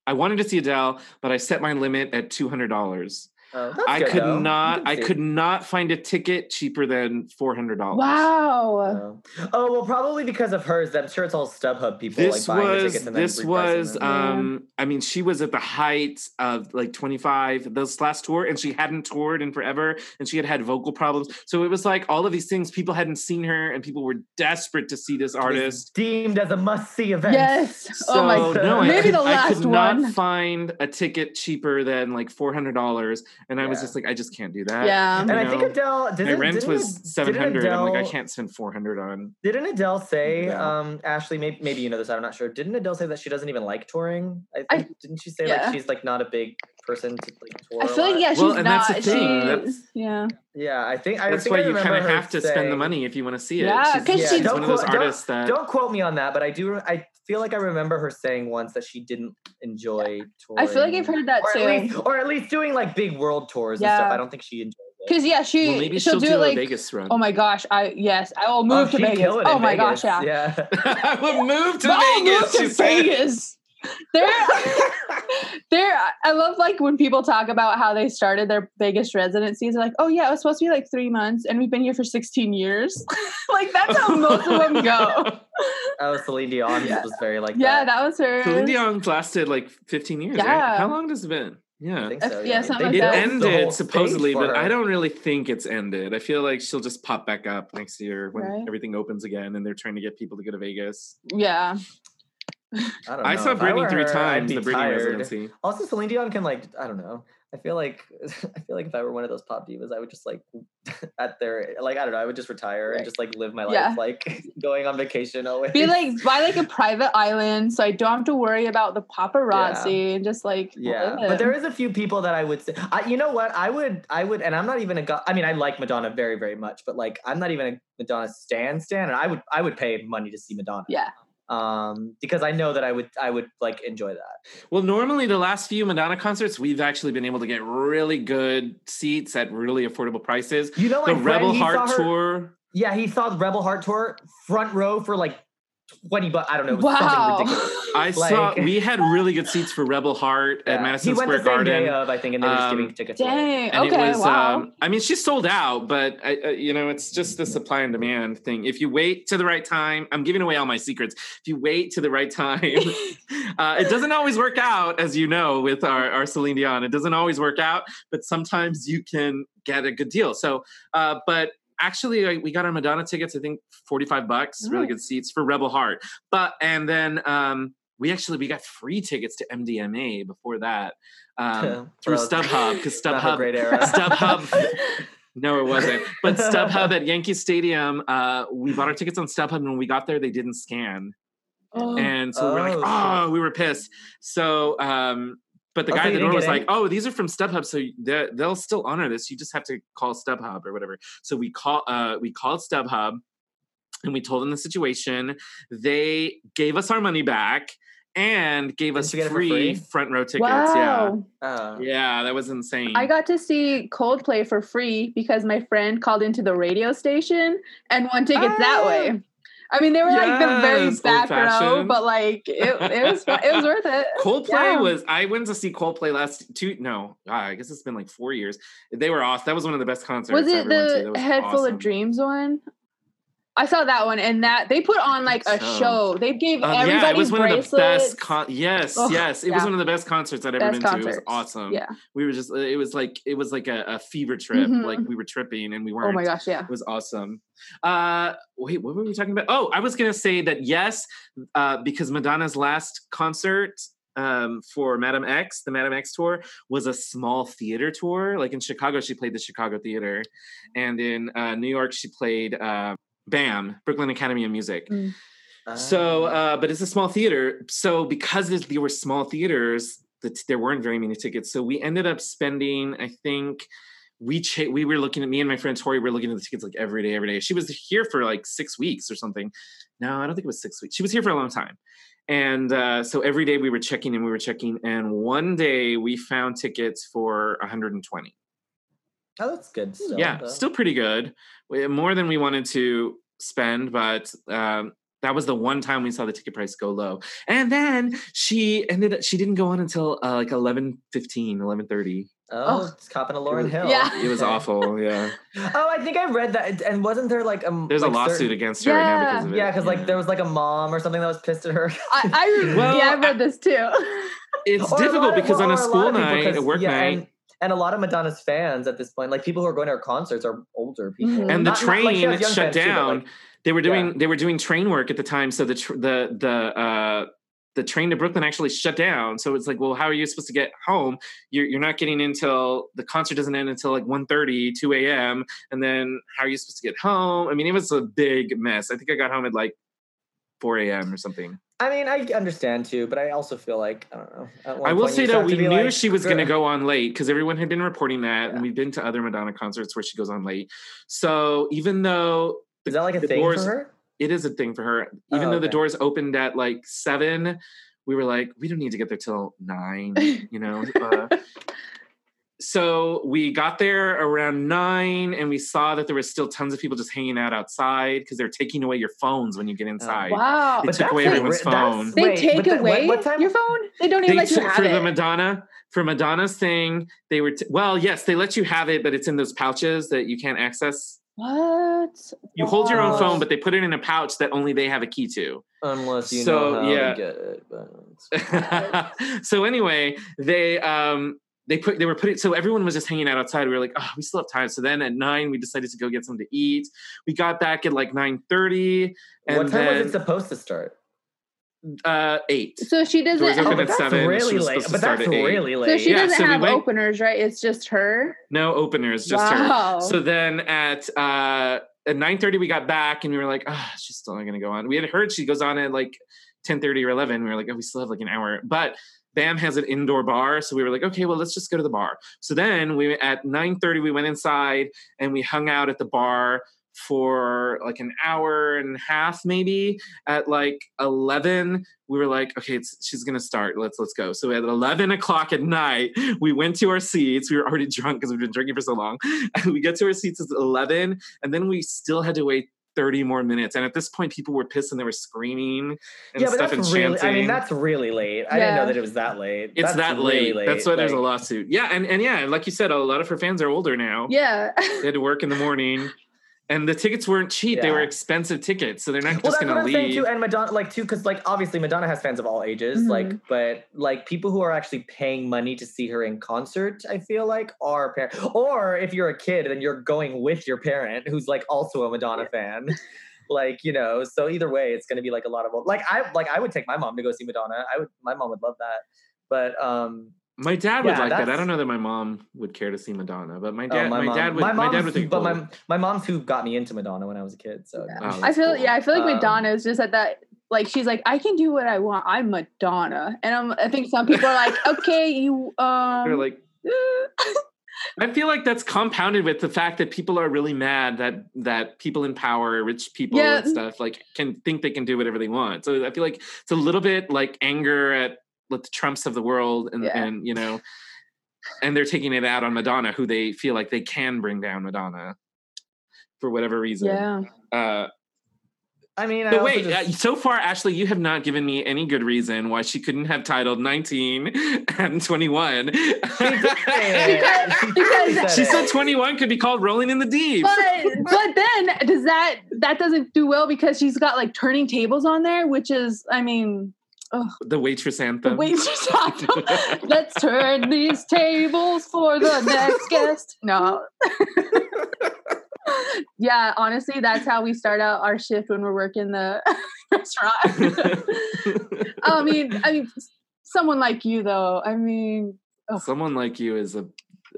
I wanted to see Adele, but I set my limit at two hundred dollars. Oh, I good, could though. Not. I could not find a ticket cheaper than four hundred dollars. Wow. Oh. oh well, probably because of hers. I'm sure it's all StubHub people This like buying was tickets and this repricing was them. um I mean she was at the height of like 25 this last tour and she hadn't toured in forever and she had had vocal problems so it was like all of these things people hadn't seen her and people were desperate to see this It was artist deemed as a must-see event. Yes. so oh my. God. no I Maybe could, the last one. I last could not find a ticket cheaper than like $400 and I was just like I just can't do that Yeah. And You I think Adele my didn't, rent didn't was 700 I'm like I can't spend 400 on Didn't Adele say, Yeah. um, Ashley? Maybe, maybe you know this. I'm not sure. Didn't Adele say that she doesn't even like touring? I I- didn't she say yeah. like she's like not a big person to like tour? I a feel like lot? yeah, she's Well, and not. that's the thing, She, that's- yeah. Yeah, I think I that's think why I you kind of have to spend the money if you want to see it Yeah, she's, 'cause she's she's- one of those artists that Don't quote me on that, but I do. I feel like I remember her saying once that she didn't enjoy touring. I feel like I've heard that or too. At least, or at least doing like big world tours and stuff. I don't think she enjoys it. Because yeah, she well maybe she'll, she'll, do, do, it like. a Vegas run Oh my gosh! I yes, I will oh, move oh, to Vegas. Oh my Vegas. gosh! Yeah. yeah. I would move to But I'll Vegas. move to she. Vegas. There, there. I love like when people talk about how they started their Vegas residencies. They're like, oh yeah, it was supposed to be like three months, and we've been here for sixteen years. like that's how most of them go. Oh, Celine Dion Yeah. was very like Yeah, that. that was her. Celine Dion lasted like 15 years, right? Yeah. How long has it been? Yeah. I think so. yeah, something like It that. built the whole ended supposedly, for but I don't really think it's ended. I feel like she'll just pop back up next year when Right. everything opens again and they're trying to get people to go to Vegas. Yeah. I, don't I saw If I Britney three her, times, be the Britney tired. residency. Also, Celine Dion can like I don't know. I feel like I feel like if I were one of those pop divas, I would just like at their like I don't know. I would just retire and just like live my life Yeah. like going on vacation always. Be like buy like a private island, so I don't have to worry about the paparazzi and just like Yeah, live. but there is a few people that I would say. I, you know what? I would, I would, and I'm not even a. go- I mean, I like Madonna very, very much, but like, I'm not even a Madonna stan stan, and I would, I would pay money to see Madonna. yeah. Um, because I know that I would, I would like enjoy that. Well, normally the last few Madonna concerts, we've actually been able to get really good seats at really affordable prices. You know, The Rebel he Heart her- tour. Yeah, he saw the Rebel Heart tour front row for like twenty bucks. I don't know, it was Wow. something ridiculous. I saw we had really good seats for Rebel Heart at Yeah. Madison he went Square the same Garden. day of, I think, and they were just Um, giving tickets. away. Dang. and okay. it was wow. um i mean she's sold out but I, uh, you know it's just the supply and demand thing if you wait to the right time i'm giving away all my secrets if you wait to the right time uh, it doesn't always work out as you know with our, our celine dion it doesn't always work out but sometimes you can get a good deal so uh, but actually like, we got our madonna tickets i think 45 bucks really Mm. good seats for rebel heart but and then um we actually we got free tickets to MDNA before that um, through StubHub because StubHub great era. StubHub. No, it wasn't. But StubHub at Yankee Stadium, uh, we bought our tickets on StubHub, and when we got there, they didn't scan, Oh. and so we we're like, Oh, oh, we were pissed. So, um, but the Oh, so guy at the door was get like, oh, these are from StubHub, so they- they'll still honor this. You just have to call StubHub or whatever. So we call, uh, we called StubHub. and we told them the situation. They gave us our money back and gave Didn't us you get it for free, free? front row tickets. wow. Oh. Yeah, yeah, that was insane. I got to see Coldplay for free because my friend called into the radio station and won tickets that Ah. way. I mean, they were like the very Yes, back row, but like it, it was it was worth it. Coldplay Yeah. was. I went to see Coldplay last two. No, ah, I guess it's been like four years. They were awesome. That was one of the best concerts. Was I it ever went to. The Head Full of Dreams one? I saw that one, and that they put on like a so. show. They gave Uh, everybody yeah, it was one bracelets. of the best. Con- yes, Oh, yes, it was one of the best concerts I'd ever Best been to. It was awesome. yeah. we were just. It was like it was like a, a fever trip. Mhm. Like we were tripping and we weren't. Oh my gosh, yeah. It was awesome. Uh, wait, what were we talking about? Oh, I was gonna say that yes, uh, because Madonna's last concert um, for Madame X, the Madame X tour, was a small theater tour. Like in Chicago, she played the Chicago Theater, and in uh, New York, she played uh, BAM, Brooklyn Academy of Music. Mm. So, Ah. uh, but it's a small theater. So, because this- there were small theaters, that there weren't very many tickets. So, we ended up spending, I think, we cha- we were looking at me and my friend Tori were looking at the tickets like every day, every day. She was here for like six weeks or something. No, I don't think it was six weeks. She was here for a long time. And uh, so every day we were checking and we were checking. And one day we found tickets for 120 oh, that's good. Still, yeah though. still pretty good We- more than we wanted to spend but um that was the one time we saw the ticket price go low and then she ended up she didn't go on until uh, like 11 15 11 30 Oh, Oh. it's copping a Lauryn was- Hill. Yeah. it was awful yeah Oh, I think I read that. And wasn't there like a there's like a lawsuit certain- against her right now because of it Yeah, because like there was like a mom or something that was pissed at her. I, I Well, yeah, I read this too. it's Or difficult lot of- because well, on a school of people, a work yeah, night and, and a lot of Madonna's fans at this point, like people who are going to her concerts, are older people. Mhm. and the Not- not- like, train she has young shut fans too, down like, they were doing yeah. they were doing train work at the time so the tr- the the uh the train to Brooklyn actually shut down. So it's like, well, how are you supposed to get home? You're, you're not getting until the concert doesn't end until like 1.30, 2 a.m. And then how are you supposed to get home? I mean, it was a big mess. I think I got home at like 4 a.m. or something. I mean, I understand too, but I also feel like I don't know. I will say that we knew like, she was going to go on late because everyone had been reporting that, and we've been to other Madonna concerts where she goes on late. So even though Is that like a thing doors- for her? it is a thing for her, even Oh, though the doors opened at like seven, we were like, we don't need to get there till nine, you know. Uh, so we got there around nine, and we saw that there was still tons of people just hanging out outside because they're taking away your phones when you get inside. Wow. It But took that's away like everyone's ri- phone. They Wait, take the- away what time- your phone? They don't even They let you took- have for the. Madonna for Madonna's thing, they were t- well, yes, they let you have it, but it's in those pouches that you can't access. what? You hold your own phone, but they put it in a pouch that only they have a key to. Unless you So, know how yeah. to get it. But so anyway, they um they put they were putting so everyone was just hanging out outside. We were like, oh, we still have time. So then at nine, we decided to go get something to eat. We got back at like nine thirty, and what time then was it supposed to start? uh eight. So she doesn't. Doors open Oh, at that's seven, really late. But that's at eight. really so she Yeah, doesn't so we have went- openers, right? It's just her. No openers, just her. So then at uh at nine thirty we got back and we were like, ah, she's still not gonna go on. We had heard she goes on at like ten thirty or eleven. We were like, oh, we still have like an hour. But BAM has an indoor bar, so we were like, okay, well, let's just go to the bar. So then we at nine thirty we went inside and we hung out at the bar for like an hour and a half maybe. At like 11 we were like okay she's gonna start. Let's let's go. So at 11 o'clock at night we went to our seats. We were already drunk because we've been drinking for so long. We get to our seats at 11 and then we still had to wait 30 more minutes and at this point people were pissed and they were screaming and yeah, but stuff that's and really. chanting I mean, that's really late. I didn't know that it was that late. it's That's that really late. That's why there's a lawsuit. Yeah, and, and yeah, like you said, a lot of her fans are older now. yeah. They had to work in the morning. And the tickets weren't cheap. They were expensive tickets. So they're not Well, just that's what gonna I'm saying leave. too, and Madonna, like too, because like obviously Madonna has fans of all ages, like, Mhm. but like people who are actually paying money to see her in concert, I feel like are parents. Or if you're a kid, then you're going with your parent who's like also a Madonna fan. Like you know, so either way, it's going to be like a lot of like I like I would take my mom to go see Madonna. I would, my mom would love that. But um, My dad would Yeah, like that. I don't know that my mom would care to see Madonna, but my oh, dad, my, mom, dad would, my my, dad would think. but cool. my my mom's who got me into Madonna when I was a kid. So Yeah. Oh, I feel cool. yeah, I feel like Um, Madonna is just at that like she's like, I can do what I want. I'm Madonna. And I'm, I think some people are like, okay, you um They're like, I feel like that's compounded with the fact that people are really mad that that people in power, rich people Yeah. and stuff, like can think they can do whatever they want. So I feel like it's a little bit like anger at like the Trumps of the world, and Yeah. and you know, and they're taking it out on Madonna, who they feel like they can bring down Madonna for whatever reason. Yeah. Uh, I mean, I but also wait, just- uh, so far, Ashley, you have not given me any good reason why she couldn't have titled 19 and 21. She Because- She because- said she it. said 21 could be called Rolling in the Deep. But but then does that that doesn't do well because she's got like turning tables on there, which is I mean the waitress the anthem. waitress anthem. Let's turn these tables for the next guest. No. yeah, honestly, that's how we start out our shift when we're working the restaurant. I mean, I mean, someone like you though. I mean, Someone like you is a.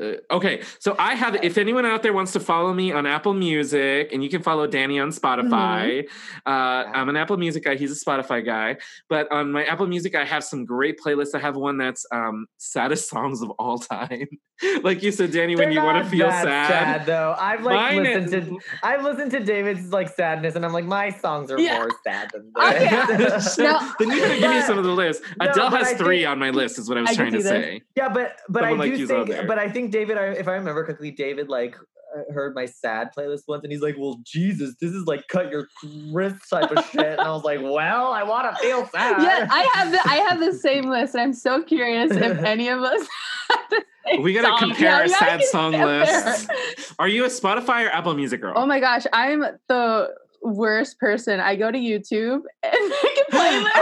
Uh, okay, so I have. If anyone out there wants to follow me on Apple Music, and you can follow Danny on Spotify. Uh, I'm an Apple Music guy. He's a Spotify guy. But on my Apple Music, I have some great playlists. I have one that's um, saddest songs of all time. like you said, Danny, when They're you want to feel that sad. though. I've like Mine listened is- to I've listened to David's like sadness, and I'm like, my songs are Yeah. more sad than Okay. this. No. then you gotta give me some of the list. No, Adele has I three think- on my list. Is what I was I trying to see that. say. Yeah, but but Someone I do you's on think, but I think David, I, if I remember correctly, David like uh, heard my sad playlist once, and he's like, "Well, Jesus, this is like cut your wrist type of shit," and I was like, "Well, I want to feel sad." yeah, I have the I have the same list, I'm so curious if any of us. have the same We gotta song. compare Yeah, our we gotta sad song compare. lists. Are you a Spotify or Apple Music girl? Oh my gosh, I'm the worst person. I go to YouTube and make a playlist.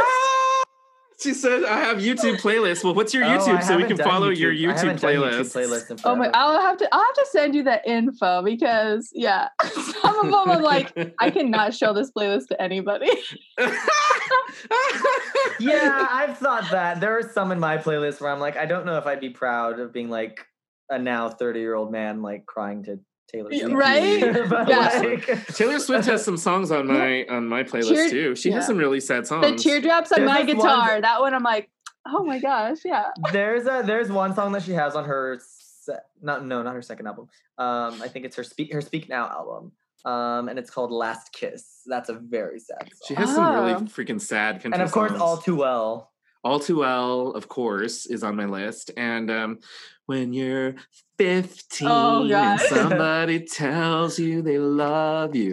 She said, "I have YouTube playlists." Well, what's your Oh, YouTube I so we can done follow your YouTube haven't playlist? playlist Oh my! I'll have to. I'll have to send you the info because yeah, some of them I'm like I cannot show this playlist to anybody. yeah, I've thought that. There are some in my playlist where I'm like, I don't know if I'd be proud of being like a now 30 year old man like crying to Taylor Swift. right? Yeah. like- Taylor Swift has some songs on my on my playlist Tear- too. She yeah. has some really sad songs. the teardrops on There's my this one- guitar. That one I'm like, oh my gosh, yeah. there's a there's one song that she has on her se- not no not her second album. Um, I think it's her speak her Speak Now album. Um, and it's called Last Kiss. That's a very sad song. She has some really Oh. freaking sad and of course, songs. All Too Well. All Too Well, of course, is on my list. And um, when you're 15 Oh, and somebody tells you they love you,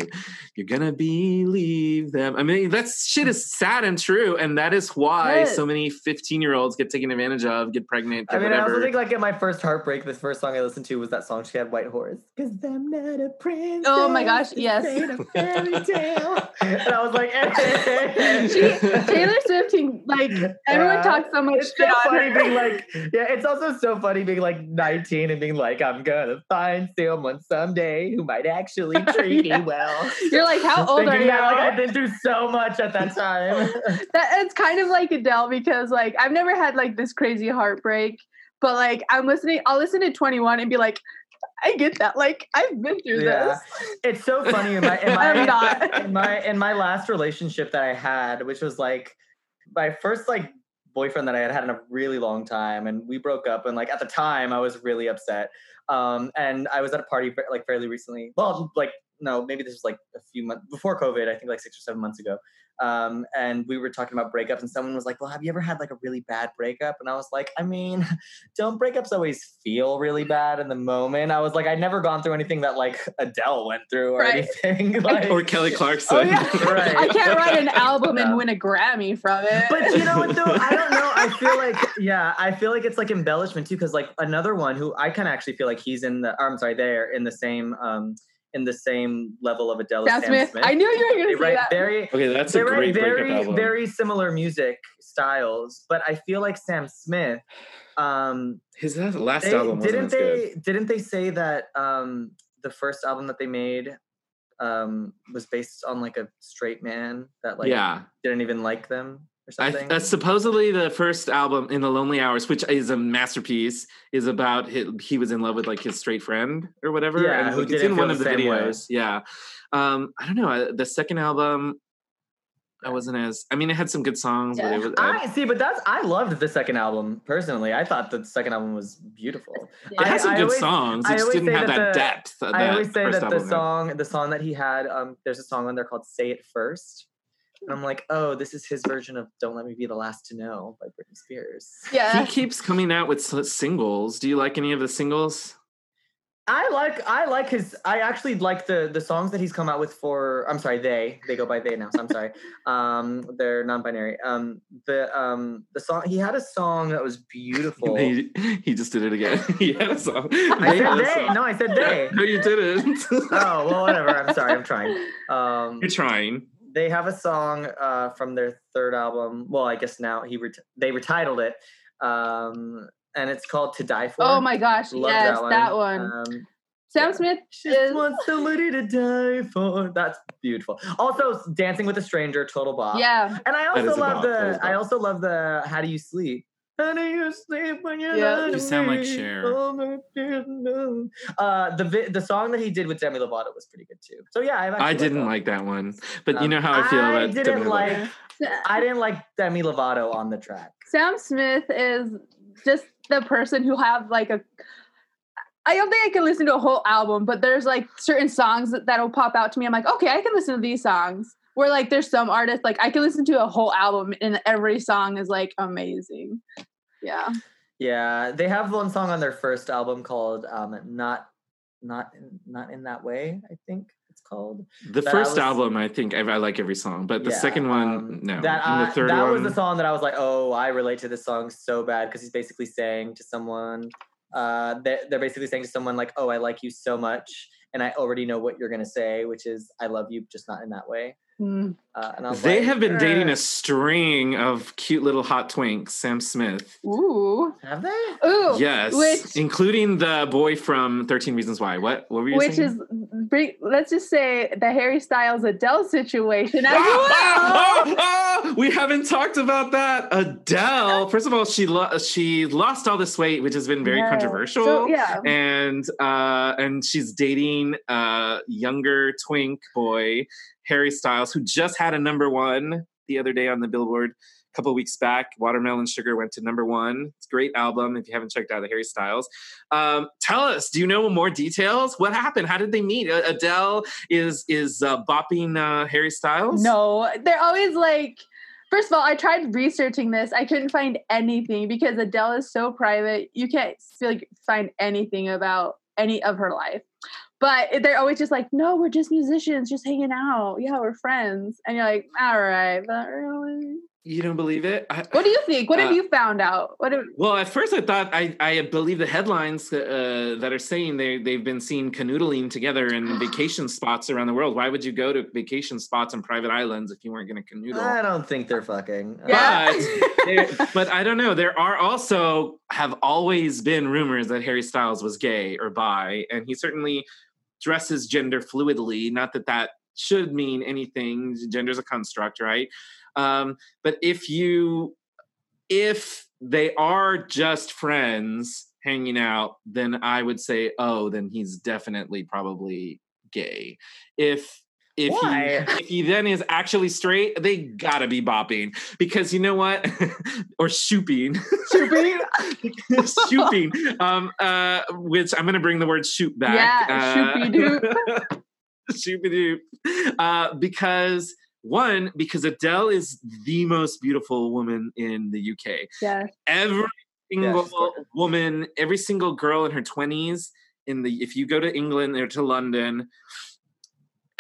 you're gonna believe them. I mean, that shit is sad and true, and that is why so many 15 year olds get taken advantage of, get pregnant, I get mean, I whatever. also think like at my first heartbreak, the first song I listened to was that song she had, White Horse. Cause I'm not a princess. Oh my gosh, yes. a fairy tale. and I was like, She, Taylor Swift, like everyone Uh, talks so much It's so funny her. being like, yeah, it's also so funny being like 19 and being like, I'm gonna find someone someday who might actually treat Yeah. me well. You're like, how old are you? that, like I've been through so much at that time. that it's kind of like Adele because like I've never had like this crazy heartbreak, but like I'm listening, I'll listen to 21 and be like, I get that. Like I've been through Yeah. this. it's so funny in my in my, not. in my in my last relationship that I had, which was like my first like boyfriend that I had had in a really long time, and we broke up. And like at the time, I was really upset. Um, and I was at a party like fairly recently. Well, like no, maybe this was like a few months before COVID. I think like six or seven months ago. Um, and we were talking about breakups, and someone was like, "Well, have you ever had like a really bad breakup?" And I was like, "I mean, don't breakups always feel really bad in the moment?" I was like, "I'd never gone through anything that like Adele went through or Right. anything." like, or Kelly Clarkson. Oh yeah, Right. I can't write an album Yeah. and win a Grammy from it. but you know what though? I don't know. I feel like yeah, I feel like it's like embellishment too, because like another one who I kind of actually feel like he's in the. Or I'm sorry, they're in the same um in the same level of Adele. as Sam Sam Smith. I knew you were gonna say write that. very Okay, that's they a great breakup very album. very similar music styles, but I feel like Sam Smith. Um, His last they, album wasn't didn't as good. they didn't they say that um the first album that they made um was based on like a straight man that like yeah, didn't even like them or I, that's supposedly the first album in the Lonely Hours, which is a masterpiece, is about he, he was in love with like his straight friend or whatever. Yeah, and who it's didn't in one of the same way. videos. Yeah, um, I don't know. uh, The second album, I wasn't as. I mean, it had some good songs, but Yeah. it was. uh, I see, but that's I loved the second album personally. I thought the second album was beautiful. it had some I good always- songs. I It just didn't have that that, the- depth. That I always say first that the album had. song, the song that he had, um, there's a song on there called "Say It First. And I'm like, oh, this is his version of "Don't Let Me Be the Last to Know" by Britney Spears. Yeah. He keeps coming out with singles. Do you like any of the singles? I like I like his I actually like the the songs that he's come out with for I'm sorry they they go by they now so I'm sorry um they're non-binary um the um the song he had a song that was beautiful he, he just did it again. he had a song. I They said they song. no I said they No, you didn't. oh well whatever I'm sorry I'm trying um You're trying. They have a song uh from their third album well I guess now he ret- they retitled it um and it's called To Die For Oh my gosh, Love yes, that one. Um, Sam yeah. Smith Just is want somebody to die for. That's beautiful. Also, Dancing with a Stranger, total bop. yeah. And I also love bop, the. I also love the. How do you sleep? How do you sleep when you're Yeah. not You sound like awake? Cher. Oh, my dear, no. Uh, the vi- the song that he did with Demi Lovato was pretty good too. So yeah, I've actually I didn't like that one, but you Um, know how I feel I about didn't Demi Lovato. I didn't like Demi Lovato on the track. Sam Smith is just the person who have like a I don't think I can listen to a whole album, but there's like certain songs that, that'll pop out to me. I'm like, okay, I can listen to these songs. Where like there's some artists like I can listen to a whole album and every song is like amazing. Yeah. Yeah, they have one song on their first album called um, "Not Not Not in That Way." I think it's called. The that I first was- album, I think I, I like every song, but the Yeah, second one, um, no. That I- the third that one, was the song that I was like, oh, I relate to this song so bad because he's basically saying to someone, uh, they're, they're basically saying to someone like, oh, I like you so much, and I already know what you're gonna say, which is, I love you, just not in that way. Mm. Uh, and They like, have been dating "Uh, a string of cute little hot twinks, Sam Smith. Ooh. Have they? Ooh. yes, which- including the boy from Thirteen Reasons Why. What? What were you Which saying? is let's just say the Harry Styles Adele situation as Ah, well. ah, ah, we haven't talked about that. Adele. First of all, she lo- she lost all this weight, which has been very Yeah. controversial. So, yeah. and uh, and she's dating a younger twink boy, Harry Styles, who just had a number one the other day on the Billboard. A couple weeks back, Watermelon Sugar went to number one. It's a great album. If you haven't checked out the Harry Styles, um, tell us. Do you know more details? What happened? How did they meet? Adele is is uh, bopping uh, Harry Styles. No, they're always like. First of all, I tried researching this. I couldn't find anything because Adele is so private. You can't like find anything about any of her life. But they're always just like, no, we're just musicians, just hanging out. Yeah, we're friends. And you're like, all right, but really? you don't believe it. I, What do you think? What have Uh, you found out? What? Have, Well, at first I thought I, I believe the headlines uh, that are saying they they've been seen canoodling together in vacation spots around the world. Why would you go to vacation spots on private islands if you weren't going to canoodle? I don't think they're fucking. Yeah. But, but I don't know. There are also have always been rumors that Harry Styles was gay or bi, and he certainly dresses gender fluidly. Not that that should mean anything. Gender is a construct, right? Um, but if you if they are just friends hanging out, then I would say, oh, then he's definitely probably gay. If if Why? he if he then is actually straight, they gotta be bopping because you know what, or shooping, shooping, shooping. Um, uh, which I'm gonna bring the word shoot back. Yeah, shoopy-doop. shoopy doop. Uh, because one, because Adele is the most beautiful woman in the UK. yeah. Every single she's gorgeous. woman, every single girl in her 20s, in the if you go to England or to London,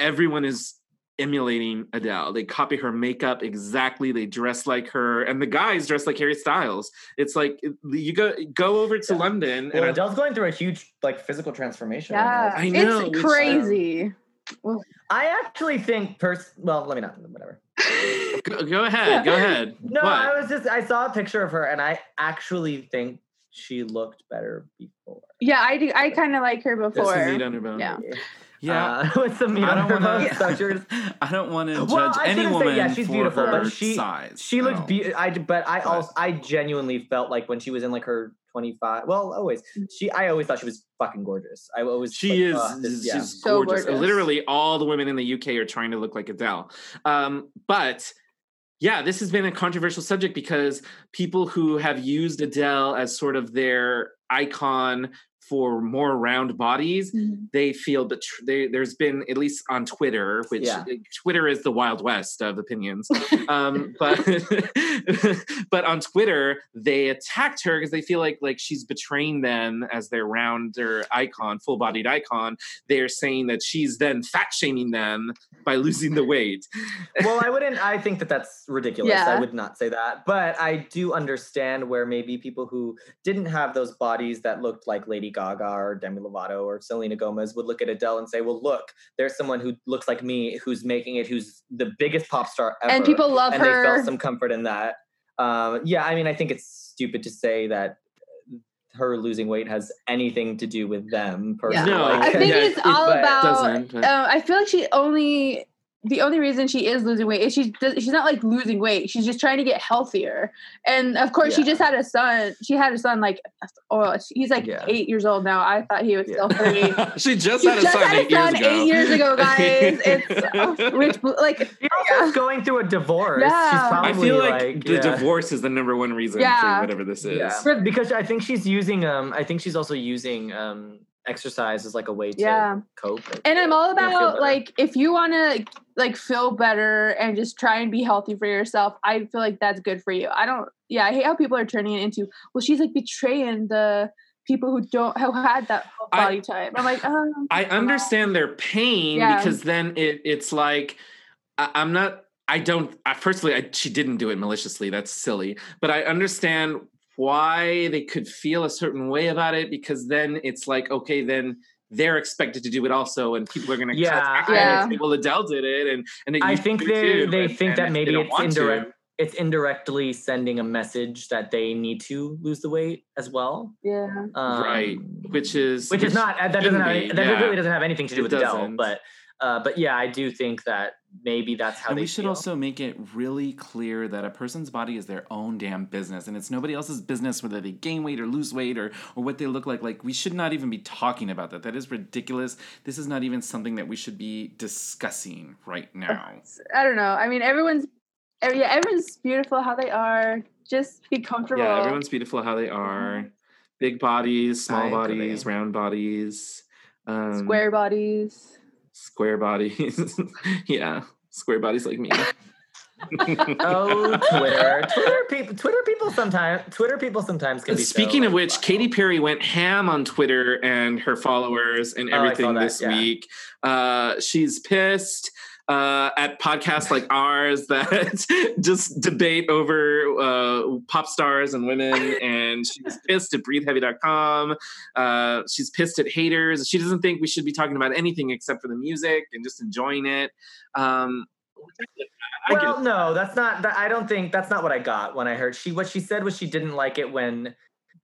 everyone is emulating Adele. They copy her makeup exactly. They dress like her, and the guys dress like Harry Styles. It's like you go go over to London, Well, and I, Adele's going through a huge like physical transformation. Yeah. now. I know, which, It's um, crazy. I actually think pers. Well, let me not. Whatever. go, go ahead, go ahead. No, What? I was just. I saw a picture of her, and I actually think she looked better before. Yeah, I do. I kind of like her That's before. the meat on. Yeah. Yeah. Uh, with some meat I don't want bones. So to. I don't want to judge Well, I any shouldn't say, woman yeah, she's for beautiful, her but she- size. She looked No. be I but I also I genuinely felt like when she was in like her 25 well always she I always thought she was fucking gorgeous. I always She like, is uh, this- yeah. she's So gorgeous. gorgeous. Literally, all the women in the UK are trying to look like Adele. Um, but yeah, this has been a controversial subject because people who have used Adele as sort of their icon for more round bodies, Mhm. they feel that tr- they, there's been at least on Twitter, which Yeah. Twitter is the wild west of opinions. um, but but on Twitter, they attacked her because they feel like like she's betraying them as their rounder icon, full bodied icon. They're saying that she's then fat shaming them by losing the weight. well, I wouldn't. I think that that's ridiculous. I would not say that. But I do understand where maybe people who didn't have those bodies that looked like Lady Gaga or Demi Lovato or Selena Gomez would look at Adele and say, "Well, look, there's someone who looks like me, who's making it, who's the biggest pop star ever." and people love and they her. felt some comfort in that. Um, yeah, I mean, I think it's stupid to say that her losing weight has anything to do with them. Personally. No, I think yeah, it's all about. doesn't, Uh, I feel like she only. The only reason she is losing weight is she does, she's not like losing weight. She's just trying to get healthier. And of course, she just had a son. She had a son like oh, he's like Yeah. eight years old now. I thought he was Yeah. still three. she just She had a just son had a eight years son ago. eight years ago, guys. It's uh, which like She also Yeah. going through a divorce. She's Yeah. I feel like, the yeah. divorce is the number one reason Yeah. for whatever this is. Yeah. Because I think she's using um I think she's also using um exercise is like a way to Yeah. cope. and I'm all about like if you want to like feel better and just try and be healthy for yourself. I feel like that's good for you. I don't. Yeah, I hate how people are turning it into well, she's like betraying the people who don't who had that whole I- body type. I'm like, um, I understand their pain Yeah. because then it it's like I, I'm not. I don't. I, firstly, I, she didn't do it maliciously. That's silly. But I understand why they could feel a certain way about it because then it's like okay, then they're expected to do it also, and people are going to Yeah, cut I- Yeah. Say, well, Adele did it, and and it I think they too, they and- think and that maybe it's want to- indirect it's indirectly sending a message that they need to lose the weight as well. yeah. Um, Right, which is which is not that doesn't shouldn't have that yeah. really doesn't have anything to do It with Adele, doesn't. but uh, but yeah, I do think that maybe that's how and they we should feel. also make it really clear that a person's body is their own damn business and it's nobody else's business whether they gain weight or lose weight or, or what they look like like we should not even be talking about that that is ridiculous this is not even something that we should be discussing right now I don't know. I mean, everyone's yeah, everyone's beautiful how they are. Just be comfortable. Yeah, everyone's beautiful how they are. Big bodies, small bodies, round bodies, um, square bodies. Square bodies. yeah, square bodies like me. oh, Twitter, Twitter people, Twitter people sometimes, Twitter people sometimes can be. so, Speaking of like, which, wow. Katy Perry went ham on Twitter and her followers and Oh, I saw everything that, this yeah. week. Uh, she's pissed. Uh, at podcasts like ours that just debate over uh, pop stars and women, and she's pissed at breatheheavy.com. Uh, she's pissed at haters. She doesn't think we should be talking about anything except for the music and just enjoying it. Um, I get Well, no, that's not. That, I don't think that's not what I got when I heard she. What she said was she didn't like it when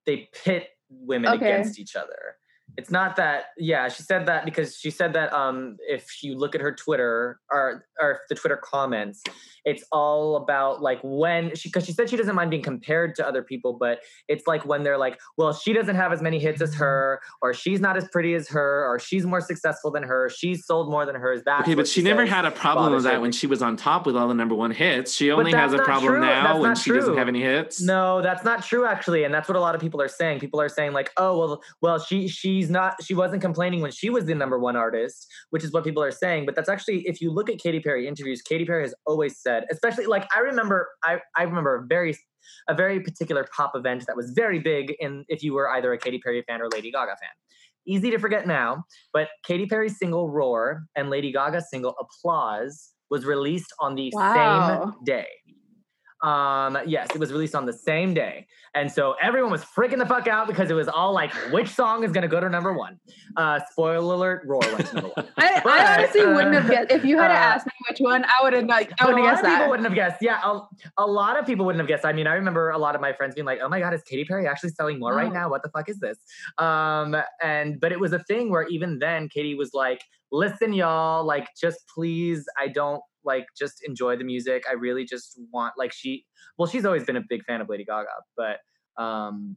they pit women Okay. against each other. It's not that. Yeah, she said that because she said that um, if you look at her Twitter or or the Twitter comments, it's all about like when she because she said she doesn't mind being compared to other people, but it's like when they're like, well, she doesn't have as many hits as her, or she's not as pretty as her, or she's more successful than her, she's sold more than hers. that Okay, but she never had a problem with that her. when she was on top with all the number one hits. She only has a problem true. now when she doesn't have any hits. No, that's not true actually, and that's what a lot of people are saying. People are saying like, "Oh, well, well, she she's not she wasn't complaining when she was the number one artist," which is what people are saying. But that's actually if you look at Katy Perry interviews, Katy Perry has always said, especially like I remember I I remember a very a very particular pop event that was very big in if you were either a Katy Perry fan or Lady Gaga fan. Easy to forget now, but Katy Perry's single "Roar" and Lady Gaga's single "Applause" was released on the Wow. same day. Um, yes, it was released on the same day. And so everyone was freaking the fuck out because it was all like, which song is gonna go to number one? Uh spoiler alert, Roar went to number one. I, But, I honestly wouldn't have uh, guessed if you had to uh, ask me which one. I would have not. I would a have lot guessed of people that. wouldn't have guessed. Yeah, a, a lot of people wouldn't have guessed. I mean, I remember a lot of my friends being like, "Oh my god, is Katy Perry actually selling more right Oh. now? What the fuck is this?" Um, and but it was a thing where even then, Katy was like, "Listen, y'all, like, just please, I don't like just enjoy the music. I really just want like she. Well, she's always been a big fan of Lady Gaga, but um,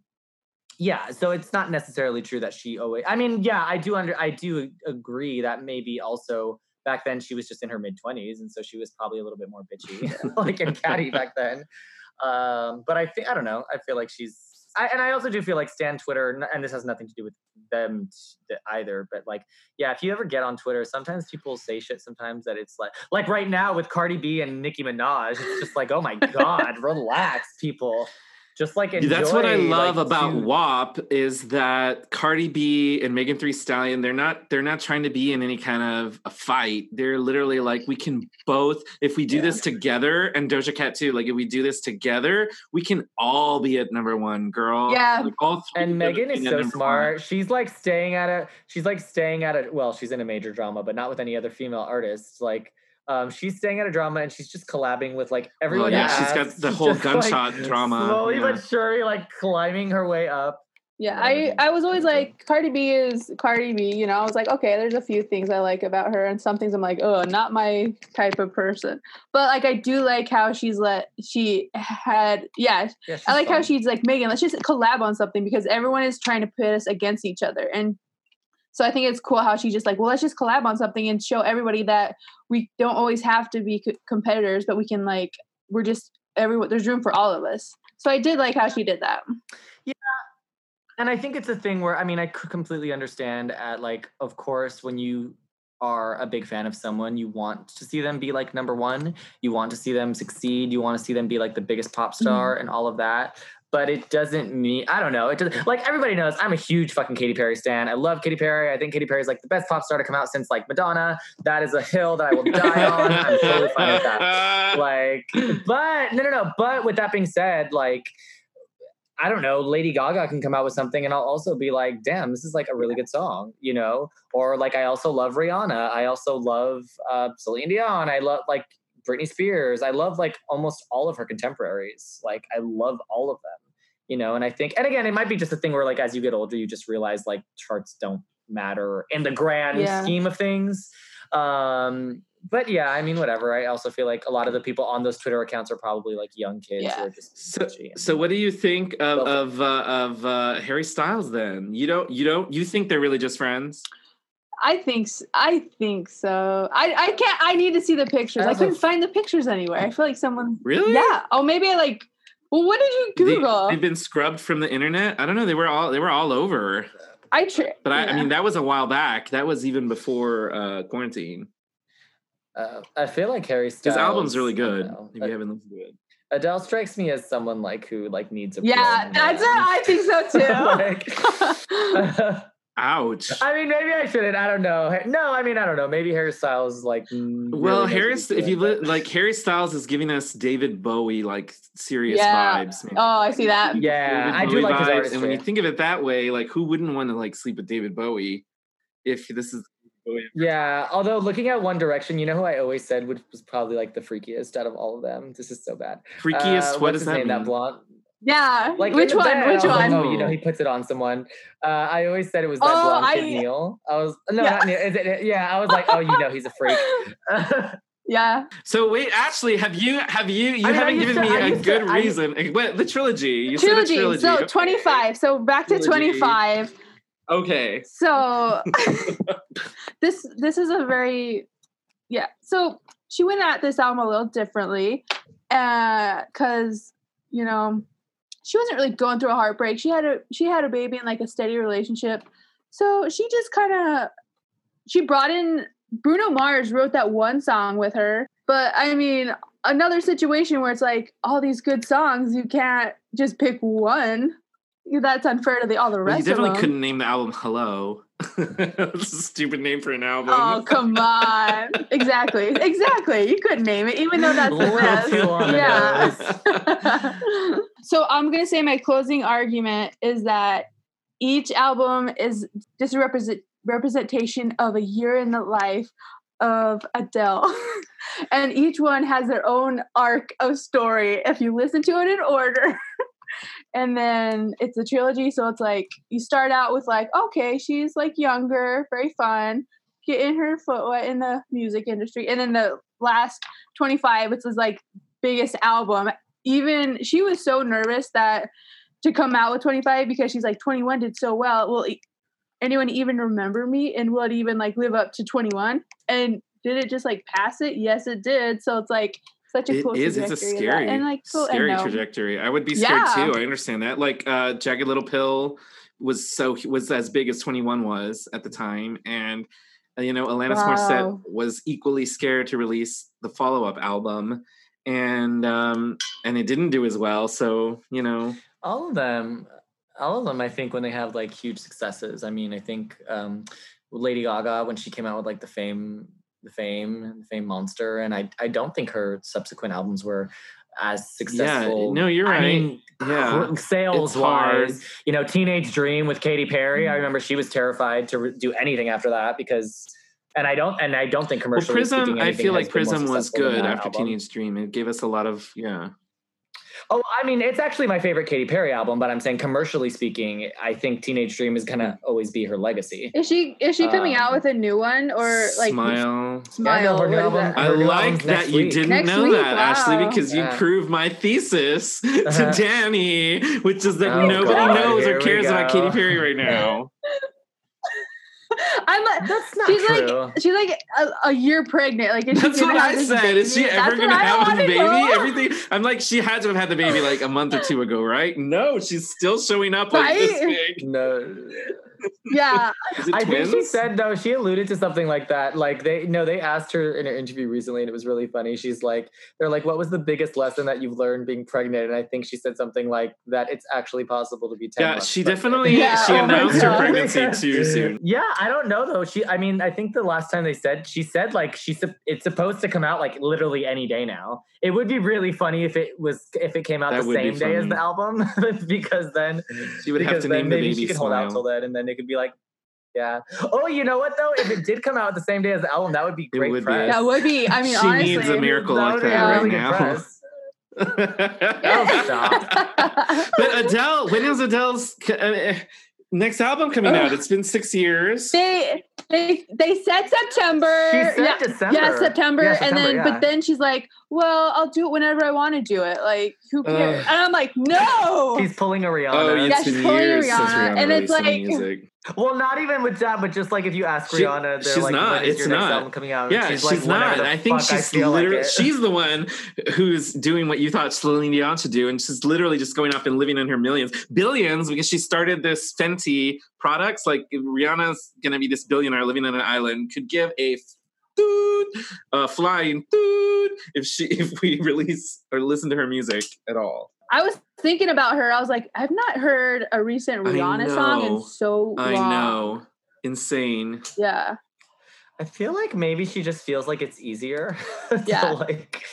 yeah. So it's not necessarily true that she always. I mean, yeah, I do under. I do agree that maybe also back then she was just in her mid twenties, and so she was probably a little bit more bitchy, like in catty back then. Um, but I think I don't know. I feel like she's I, and I also do feel like Stan Twitter, and this has nothing to do with them either. But like, yeah, if you ever get on Twitter, sometimes people say shit. Sometimes that it's like, like right now with Cardi B and Nicki Minaj, it's just like, oh my god, relax, people just like enjoy, that's what I love like, about to- WAP is that Cardi B and Megan Thee Stallion they're not they're not trying to be in any kind of a fight. They're literally like we can both if we do Yeah. this together and Doja Cat too. Like if we do this together, we can all be at number one, girl. Yeah. Like, all And Megan is so smart. one. She's like staying at a. She's like staying at a. Well, she's in a major drama, but not with any other female artists. Like, um, she's staying at a drama, and she's just collabing with like everyone. yeah, that she's got the She's whole just, like, gunshot drama, Slowly yeah. but surely, like climbing her way up. Yeah, I I was always like Cardi B is Cardi B, you know. I was like, okay, there's a few things I like about her, and some things I'm like, oh, not my type of person. But like, I do like how she's let she had, yeah, Yeah, I like how she's like Megan. Let's just collab on something because everyone is trying to pit us against each other, and so I think it's cool how she's just like, well, let's just collab on something and show everybody that we don't always have to be co- competitors, but we can like we're just everyone. There's room for all of us. So I did like how she did that. Yeah, and I think it's a thing where I mean I could completely understand at like of course when you are a big fan of someone you want to see them be like number 1 you want to see them succeed you want to see them be like the biggest pop mm-hmm. star and all of that but it doesn't mean I don't know it doesn't like everybody knows I'm a huge fucking Katy Perry stan. I love Katy Perry. I think Katy Perry is like the best pop star to come out since like Madonna. That is a hill that I will die on. I'm totally fine with that. Like but no no no but with that being said like i don't know lady gaga can come out with something and i'll also be like damn this is like a really good song you know? Or like i also love rihanna. I also love uh celine dion. I love like britney spears i love like almost all of her contemporaries like i love all of them you know and i think and again it might be just a thing where like as you get older you just realize like charts don't matter in the grand Yeah. scheme of things um but yeah i mean whatever i also feel like a lot of the people on those twitter accounts are probably like young kids who Yeah. are just So, so what do you think of Go for it. of uh, of uh, Harry Styles? Then you don't you don't you think they're really just friends? I think s- I think so. I I can't. I need to see the pictures. I As couldn't f- find the pictures anywhere. I feel like someone. Really? Yeah. Oh, maybe I like. Well, what did you Google? They, Google? have been scrubbed from the internet. I don't know. They were all they were all over. I tri- But I, I mean, that was a while back. That was even before uh, quarantine. uh, i feel like harry styles His album's really good. don't. If you haven't listened to it. adele strikes me as someone like who like needs a yeah, that's it. I think so too. Like- Ouch. I mean, maybe I shouldn't. I don't know. No, I mean, I don't know. Maybe Harry Styles is like. really well, knows what Harry, if you doing, li- like Harry Styles is giving us David Bowie like serious Yeah. vibes. man. oh, I see that. Yeah, David I do Bowie like his artistry. And when you think of it that way, like who wouldn't want to like sleep with David Bowie if this is Bowie? Yeah, although looking at One Direction, you know who I always said would, was probably like the freakiest out of all of them. This is so bad. freakiest? Uh, what what's does that name? mean? That blonde. Yeah. Like Which one? bed, Which was like, one? oh, you know, he puts it on someone. Uh, I always said it was that Oh, blonde I- kid Neil. I was no, Yeah. not Neil. Is it, yeah, I was like, oh, you know, he's a freak. yeah. So wait, Ashley, have you have you you I mean, haven't used given to- me I a used to- good I- reason? Eh, What the trilogy? You Trilogy. said a trilogy. So Okay. 25. So back to 25. Okay. So this this is a very yeah. So she went at this album a little differently, because you know she wasn't really going through a heartbreak. She had a she had a baby in like a steady relationship. So she just kind of she brought in Bruno Mars wrote that one song with her. But I mean, another situation where it's like all these good songs, you can't just pick one. That's unfair to the all the Well, rest you definitely couldn't name the album "Hello." That's a stupid name for an album. Oh come on! exactly, exactly. You couldn't name it, even though that's the Little best. too on the Yeah. so I'm gonna say my closing argument is that each album is just a represent representation of a year in the life of Adele, and each one has their own arc of story. If you listen to it in order. And then it's a trilogy, so it's like you start out with like, okay, she's like younger, very fun, getting her foot wet in the music industry. And then the last 25, which his like biggest album. Even she was so nervous that to come out with 25 because she's like 21 did so well. Will anyone even remember me? And will it even like live up to 21? And did it just like pass it? Yes, it did. So it's like such a It cool is. It's a trajectory of that. scary, and like cool, and scary no. trajectory. I would be scared Yeah. too. I understand that. Like, uh, Jagged Little Pill was so was as big as Twenty One was at the time, and uh, you know, Alanis Morissette was equally scared to release the follow up album, and um, and it didn't do as well. So you know, all of them all of them i think when they have like huge successes i mean i think um lady gaga when she came out with like the fame the fame the fame monster and i i don't think her subsequent albums were as successful yeah, no, you're right. I mean, yeah, sales wise, you know, Teenage Dream with Katy Perry. I mm-hmm. remember she was terrified to re- do anything after that because, and I don't, and I don't think well, commercially Prism. speaking, I feel like Prism was good after album. Teenage Dream. It gave us a lot of yeah. Oh, I mean, it's actually my favorite Katy Perry album, but I'm saying commercially speaking, I think Teenage Dream is gonna always be her legacy. Is she is she coming out Um, with a new one or like Smile. Smile? her new album- that? I new like that you week. didn't Next know week? that, Ashley, Wow. because you proved my thesis to. Danny, which is that Oh, nobody God, knows or cares about go. Katy Perry right now. I'm like, That's not she's true. like she's like a, a year pregnant. Like is she That's what I this said. Is she ever That's gonna I have this wanna baby? know. Everything. I'm like, she had to have had the baby like a month or two ago, right? No, she's still showing up like this big. no, Yeah, I think she said though She alluded to something like that. Like they, no, they asked her in an interview recently, and it was really funny. She's like, they're like, "What was the biggest lesson that you've learned being pregnant?" And I think she said something like that. It's actually possible to be ten. Yeah, months she pregnant. definitely Yeah, she oh announced her pregnancy too soon. Yeah, I don't know though. She, I mean, I think the last time they said, she said like she, sup- it's supposed to come out like literally any day now. It would be really funny if it was if it came out That the same day as the album, because then She would have to name the baby she could hold out till then, and then it could be like, yeah. Oh, you know what though? If it did come out the same day as the album, that would be It great would be. that would be. I mean, She honestly, needs a miracle That like that really right good now. press. Oh, stop. but Adele, when is Adele's uh, next album coming out? It's been six years. they they they said September. She said yeah, December. yeah, September, Yeah, and September, then yeah. but then she's like, "Well, I'll do it whenever I want to do it. Like, who Ugh. cares?" and I'm like, "No." She's pulling a Rihanna. Oh, Yeah, it's she's been pulling years Rihanna, Rihanna and it's like- music. Well, not even with that, but just like if you ask She- Rihanna, they're she's like, not. "When is It's your next not. album coming out?" Yeah, she's, she's, like, not. I think fuck I she's like literally she's the one who's doing what you thought Celine Dion should do, and she's literally just going off and living in her millions, billions, because she started this Fenty products. Like Rihanna's gonna be this billionaire living on an island. Could give a dude, a flying dude, if she if we release or listen to her music at all. I was thinking about her. I was like, I've not heard a recent I Rihanna song in so long. I know, insane. Yeah. I feel like maybe she just feels like it's easier to Yeah. like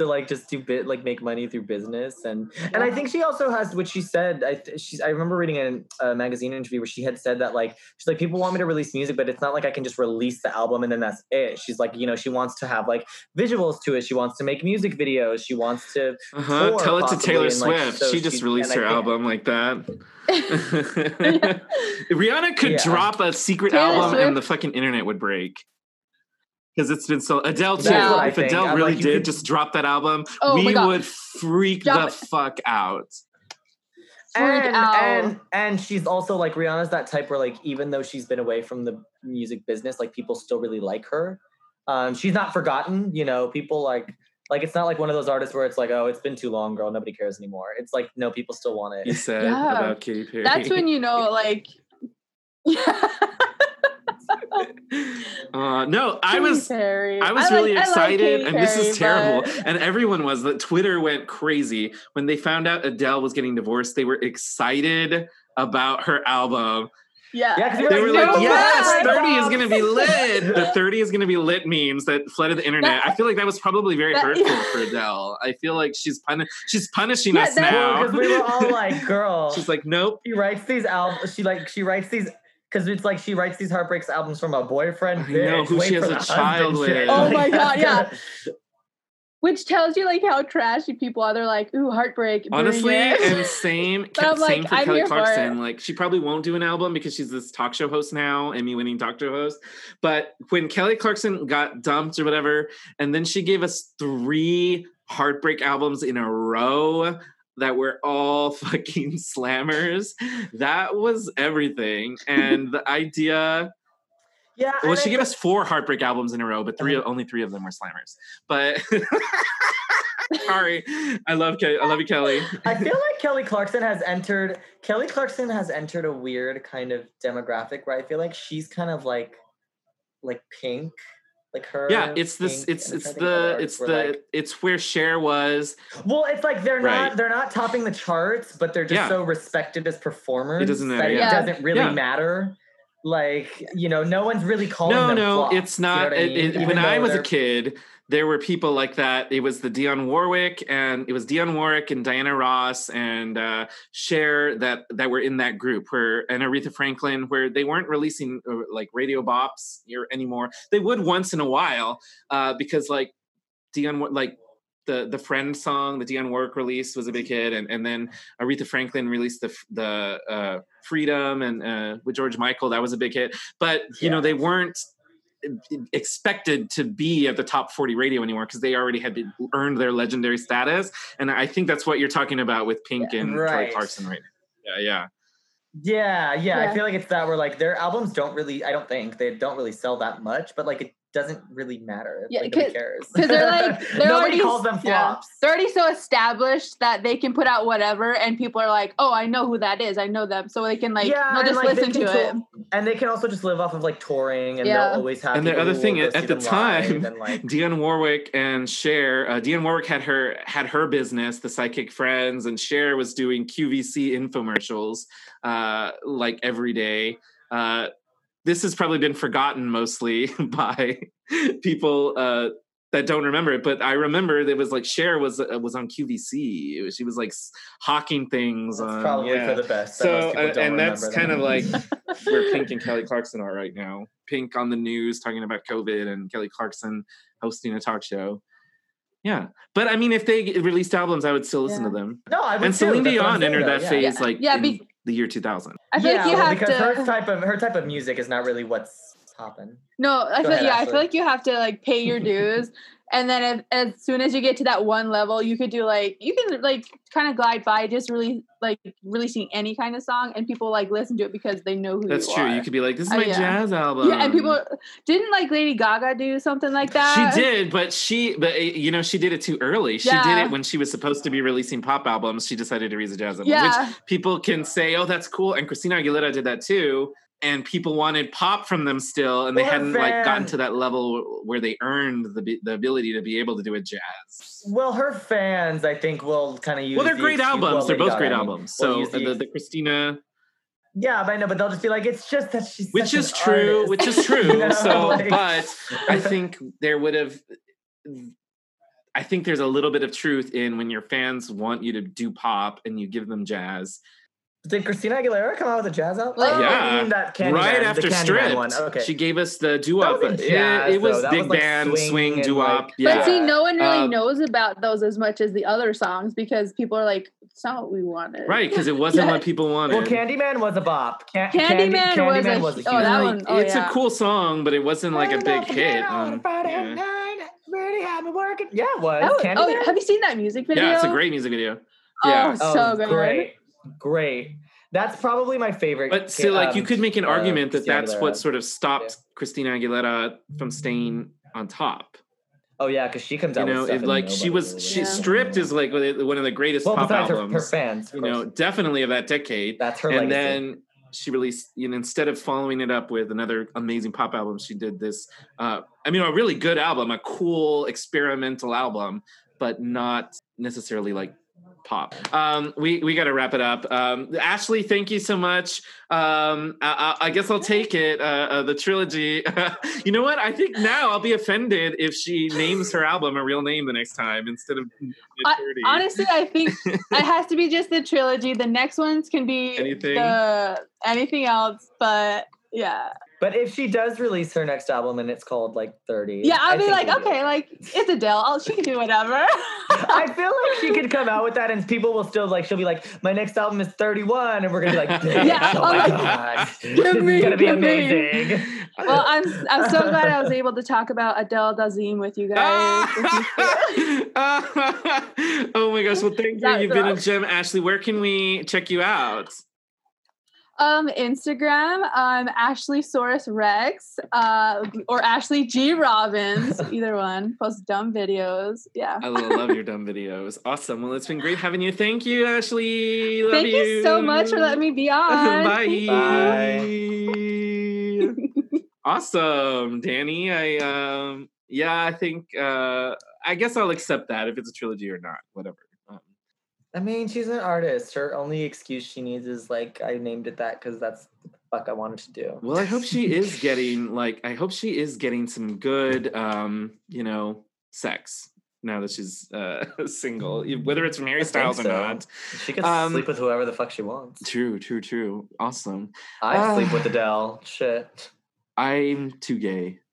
to like just do bit like make money through business and and I think she also has what she said. I th- she's I remember reading in a magazine interview where she had said that like she's like people want me to release music, but it's not like I can just release the album and then that's it. She's like you know she wants to have like visuals to it. She wants to make music videos. She wants to Uh-huh. Tell it to Taylor and, like, Swift. so she just she- released her think- album like that. Rihanna could Yeah. drop a secret Taylor album Swift- and the fucking internet would break. Because it's been so Adele too. That's what I if think. Adele I'm really like, did could- just drop that album, Oh we would freak Drop the it. fuck out. And, and and she's also like Rihanna's that type where like even though she's been away from the music business, like people still really like her. Um, she's not forgotten, you know. People like like it's not like one of those artists where it's like, oh, it's been too long, girl, nobody cares anymore. It's like no, people still want it. it. said Yeah. about Katy Perry. That's when you know, like, yeah. uh, no, I was Perry. I was like- really I like excited, Katy and this is terrible. but- And everyone was. That Twitter went crazy when they found out Adele was getting divorced. They were excited about her album. Yeah, Yeah, 'cause you're They were no like, "Yes, 30 is gonna be lit." The 30 is gonna be lit memes that flooded the internet. I feel like that was probably very That- hurtful for Adele. I feel like she's puni- she's punishing Yeah, us that- now. because we were all like, girl. she's like, "Nope." she writes these albums. She like she writes these because it's like she writes these heartbreaks albums from a boyfriend. I know, bitch. who she has a child husband shit. with. Oh my God, yeah. which tells you like how trashy people are. They're like, ooh, heartbreak. Honestly, it. and same, But I'm same like, for I'm Kelly here for Clarkson. Like, she probably won't do an album because she's this talk show host now, Emmy-winning talk show host. But when Kelly Clarkson got dumped or whatever, and then she gave us three heartbreak albums in a row that were all fucking slammers, that was everything. And the idea Yeah. Well, she I gave us four heartbreak albums in a row, but 3 Uh-huh. only three of them were slammers. But sorry, I love Kelly. I love you, Kelly. I feel like Kelly Clarkson has entered Kelly Clarkson has entered a weird kind of demographic where I feel like she's kind of like like pink. Like her Yeah, it's this. It's it's trying to think of other the it's the like- it's where Cher was. well, it's like they're Right. not they're not topping the charts, but they're just Yeah. so respected as performers. It doesn't that matter, it doesn't really Yeah. matter. Like you know, no one's really calling No, them no, it's you know not. I mean? it- Even when I was a kid, there were people like that. It was the Dionne Warwick, and it was Dionne Warwick and Diana Ross and uh, Cher that that were in that group. Where and Aretha Franklin, where they weren't releasing uh, like radio bops here anymore. They would once in a while uh, because like Dionne, like the the friend song, the Dionne Warwick release was a big hit, and and then Aretha Franklin released the the uh, Freedom and uh, with George Michael, that was a big hit. But you know they weren't expected to be at the top 40 radio anymore because they already had been, earned their legendary status and i think that's what you're talking about with pink and Troy Right. clarkson right now yeah yeah Yeah, yeah, Yeah. I feel like it's that where like their albums don't really I don't think they don't really sell that much, but like it doesn't really matter. Yeah, like, nobody 'cause- cares. 'cause they're like- they're nobody already- calls them yeah. flops. They're already so established that they can put out whatever, and people are like, "Oh, I know who that is. I know them," so they can like, Yeah, they'll just like, they listen to it. And they can also just live off of like touring, and Yeah. they'll always have. And the other thing, will go at- the time, live and, like, Dionne Warwick and Cher. Uh, Dionne Warwick had her had her business, the Psychic Friends, and Cher was doing QVC infomercials uh, like every day. Uh, this has probably been forgotten mostly by people uh, that don't remember it, but I remember it was like Cher was uh, was on QVC. It was- she was like s- hawking things that's on probably yeah. for the best. So people uh, and that's remember kind of like where Pink and Kelly Clarkson are right now. Pink on the news talking about COVID, and Kelly Clarkson hosting a talk show. Yeah, but I mean, if they released albums, I would still listen to them. no, I would And too, Celine that's what I'm Dion entered though, that yeah. phase Yeah. like Yeah, in be- the year 2000. I feel yeah, like you well, have because her type of her type of music is not really what's popping. No, I Go feel ahead, yeah, I feel like you have to like pay your dues, and then if, as soon as you get to that one level, you could do like you can like kind of glide by just really like releasing any kind of song, and people like listen to it because they know who That's you true. are. You could be like, "This is Oh, my yeah. jazz album." yeah, and people didn't like Lady Gaga do something like that. She did, but she, but uh, you know, she did it too early. She Yeah. did it when she was supposed to be releasing pop albums. She decided to release a jazz album, Yeah. which people can say, "Oh, that's cool." And Christina Aguilera did that too. And people wanted pop from them still, and they hadn't like gotten to that level where they earned the the ability to be able to do a jazz. Well, her fans, I think, will kind of use. Well, they're great excuse- albums. well, they're both great Gaga, I mean, albums. So use uh, the, the Christina, Yeah, but I know, but they'll just be like, it's just that she's which is true, artist. which is You true. know, so, like- but I think there would have. I think there's a little bit of truth in when your fans want you to do pop and you give them jazz. Did Christina Aguilera come out with a jazz album? Like- oh, you Yeah, mean that Candyman, right the after Candyman Stripped. Okay, she gave us the doo wop. wasn't It, it was though. Big was, like, band swing swing doo wop. like- yeah. But see, no one really Uh, knows about those as much as the other songs because people are like, "It's not what we wanted." right, because it wasn't Yeah. what people wanted. well, Candyman was a bop. Can- Candyman Candy, was Candyman a- was a huge. oh, that Like, one- oh, it's yeah. a cool song, but it wasn't like a big hit. Um, Friday yeah. night, really had me working. Yeah, it was. Oh, oh, have you seen that music video? yeah, it's a great music video. Oh, Yeah. so good. Great, great. That's probably my favorite. But still, like you um, could make an uh, argument that Christina that's Aguilera. what sort of stopped Christina Aguilera from staying on top. Oh yeah, because she comes out. You know, with stuff if like she was, really she Yeah. stripped is like one of the greatest well, pop besides her, albums. her fans. of you know, definitely of that decade. that's her and legacy. then she released you know instead of following it up with another amazing pop album she did this uh i mean a really good album a cool experimental album but not necessarily like pop. Um we we got to wrap it up. Um ashley thank you so much. Um i, I guess i'll take it uh, uh the trilogy. You know what? I think now i'll be offended if she names her album a real name the next time instead of I- Honestly, I think it has to be just the trilogy. The next ones can be Anything? the anything else, but yeah, But if she does release her next album and it's called like 30. yeah. I'll I be like, we'll okay, like it's Adele. I'll, she can do whatever. I feel like she could come out with that and people will still like she'll be like, my next album is 31 and we're gonna be like, Yeah, yeah, oh I'm my like, god. give this me, is gonna be give me. amazing. well, I'm I'm so glad I was able to talk about Adele Dazim with you guys. oh my gosh! Well, thank you. That You've been a gem, Ashley. Where can we check you out? Um, Instagram, um, Ashley Saurus Rex, uh, or Ashley G Robbins, either one. Post dumb videos. Yeah. I love your dumb videos. Awesome. Well, it's been great having you. Thank you, Ashley. Love Thank you. so much for letting me be on. Bye. awesome, Danny. I um, yeah, I think uh, I guess I'll accept that if it's a trilogy or not. Whatever. I mean, she's an artist. Her only excuse she needs is like I named it that because that's the fuck I wanted to do. Well, I hope she is getting like I hope she is getting some good um, you know, sex now that she's uh single, whether it's from Harry Styles so. or not. She can um, sleep with whoever the fuck she wants. True, true, true. Awesome. I uh, sleep with Adele. Shit. I'm too gay.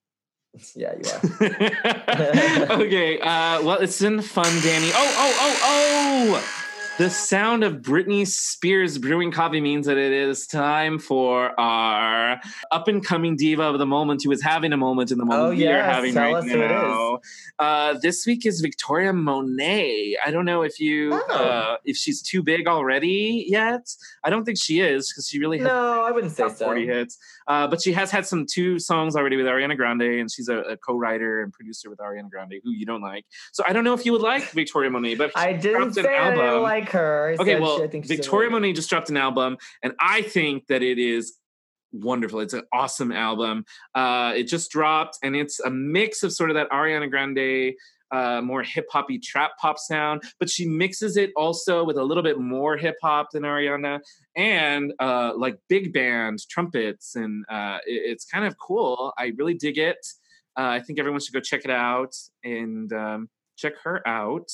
Yeah, you are. okay. Uh, well, it's been fun, Danny. Oh, oh, oh, oh! The sound of Britney Spears brewing coffee means that it is time for our up and coming diva of the moment who is having a moment in the moment oh, we are having Tell right now. Uh, this week is Victoria Monet. I don't know if you oh. uh, if she's too big already yet. I don't think she is because she really has no. I wouldn't say so. Forty hits, uh, but she has had some two songs already with Ariana Grande, and she's a, a, co-writer and producer with Ariana Grande, who you don't like. So I don't know if you would like Victoria Monet, but I didn't say an album. I didn't like her. I okay, well, she, Victoria Monet just dropped an album, and I think that it is wonderful. It's an awesome album. Uh, it just dropped, and it's a mix of sort of that Ariana Grande. Uh, more hip hoppy trap pop sound, but she mixes it also with a little bit more hip hop than Ariana and uh, like big band trumpets, and uh, it, it's kind of cool. I really dig it. Uh, I think everyone should go check it out and um, check her out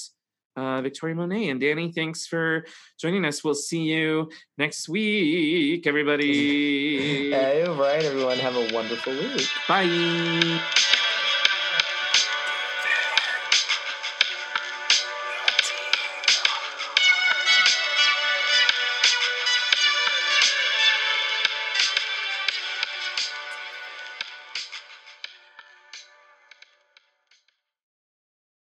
uh, Victoria Monet. And Danny, thanks for joining us. We'll see you next week, everybody. All right, everyone. Have a wonderful week. Bye.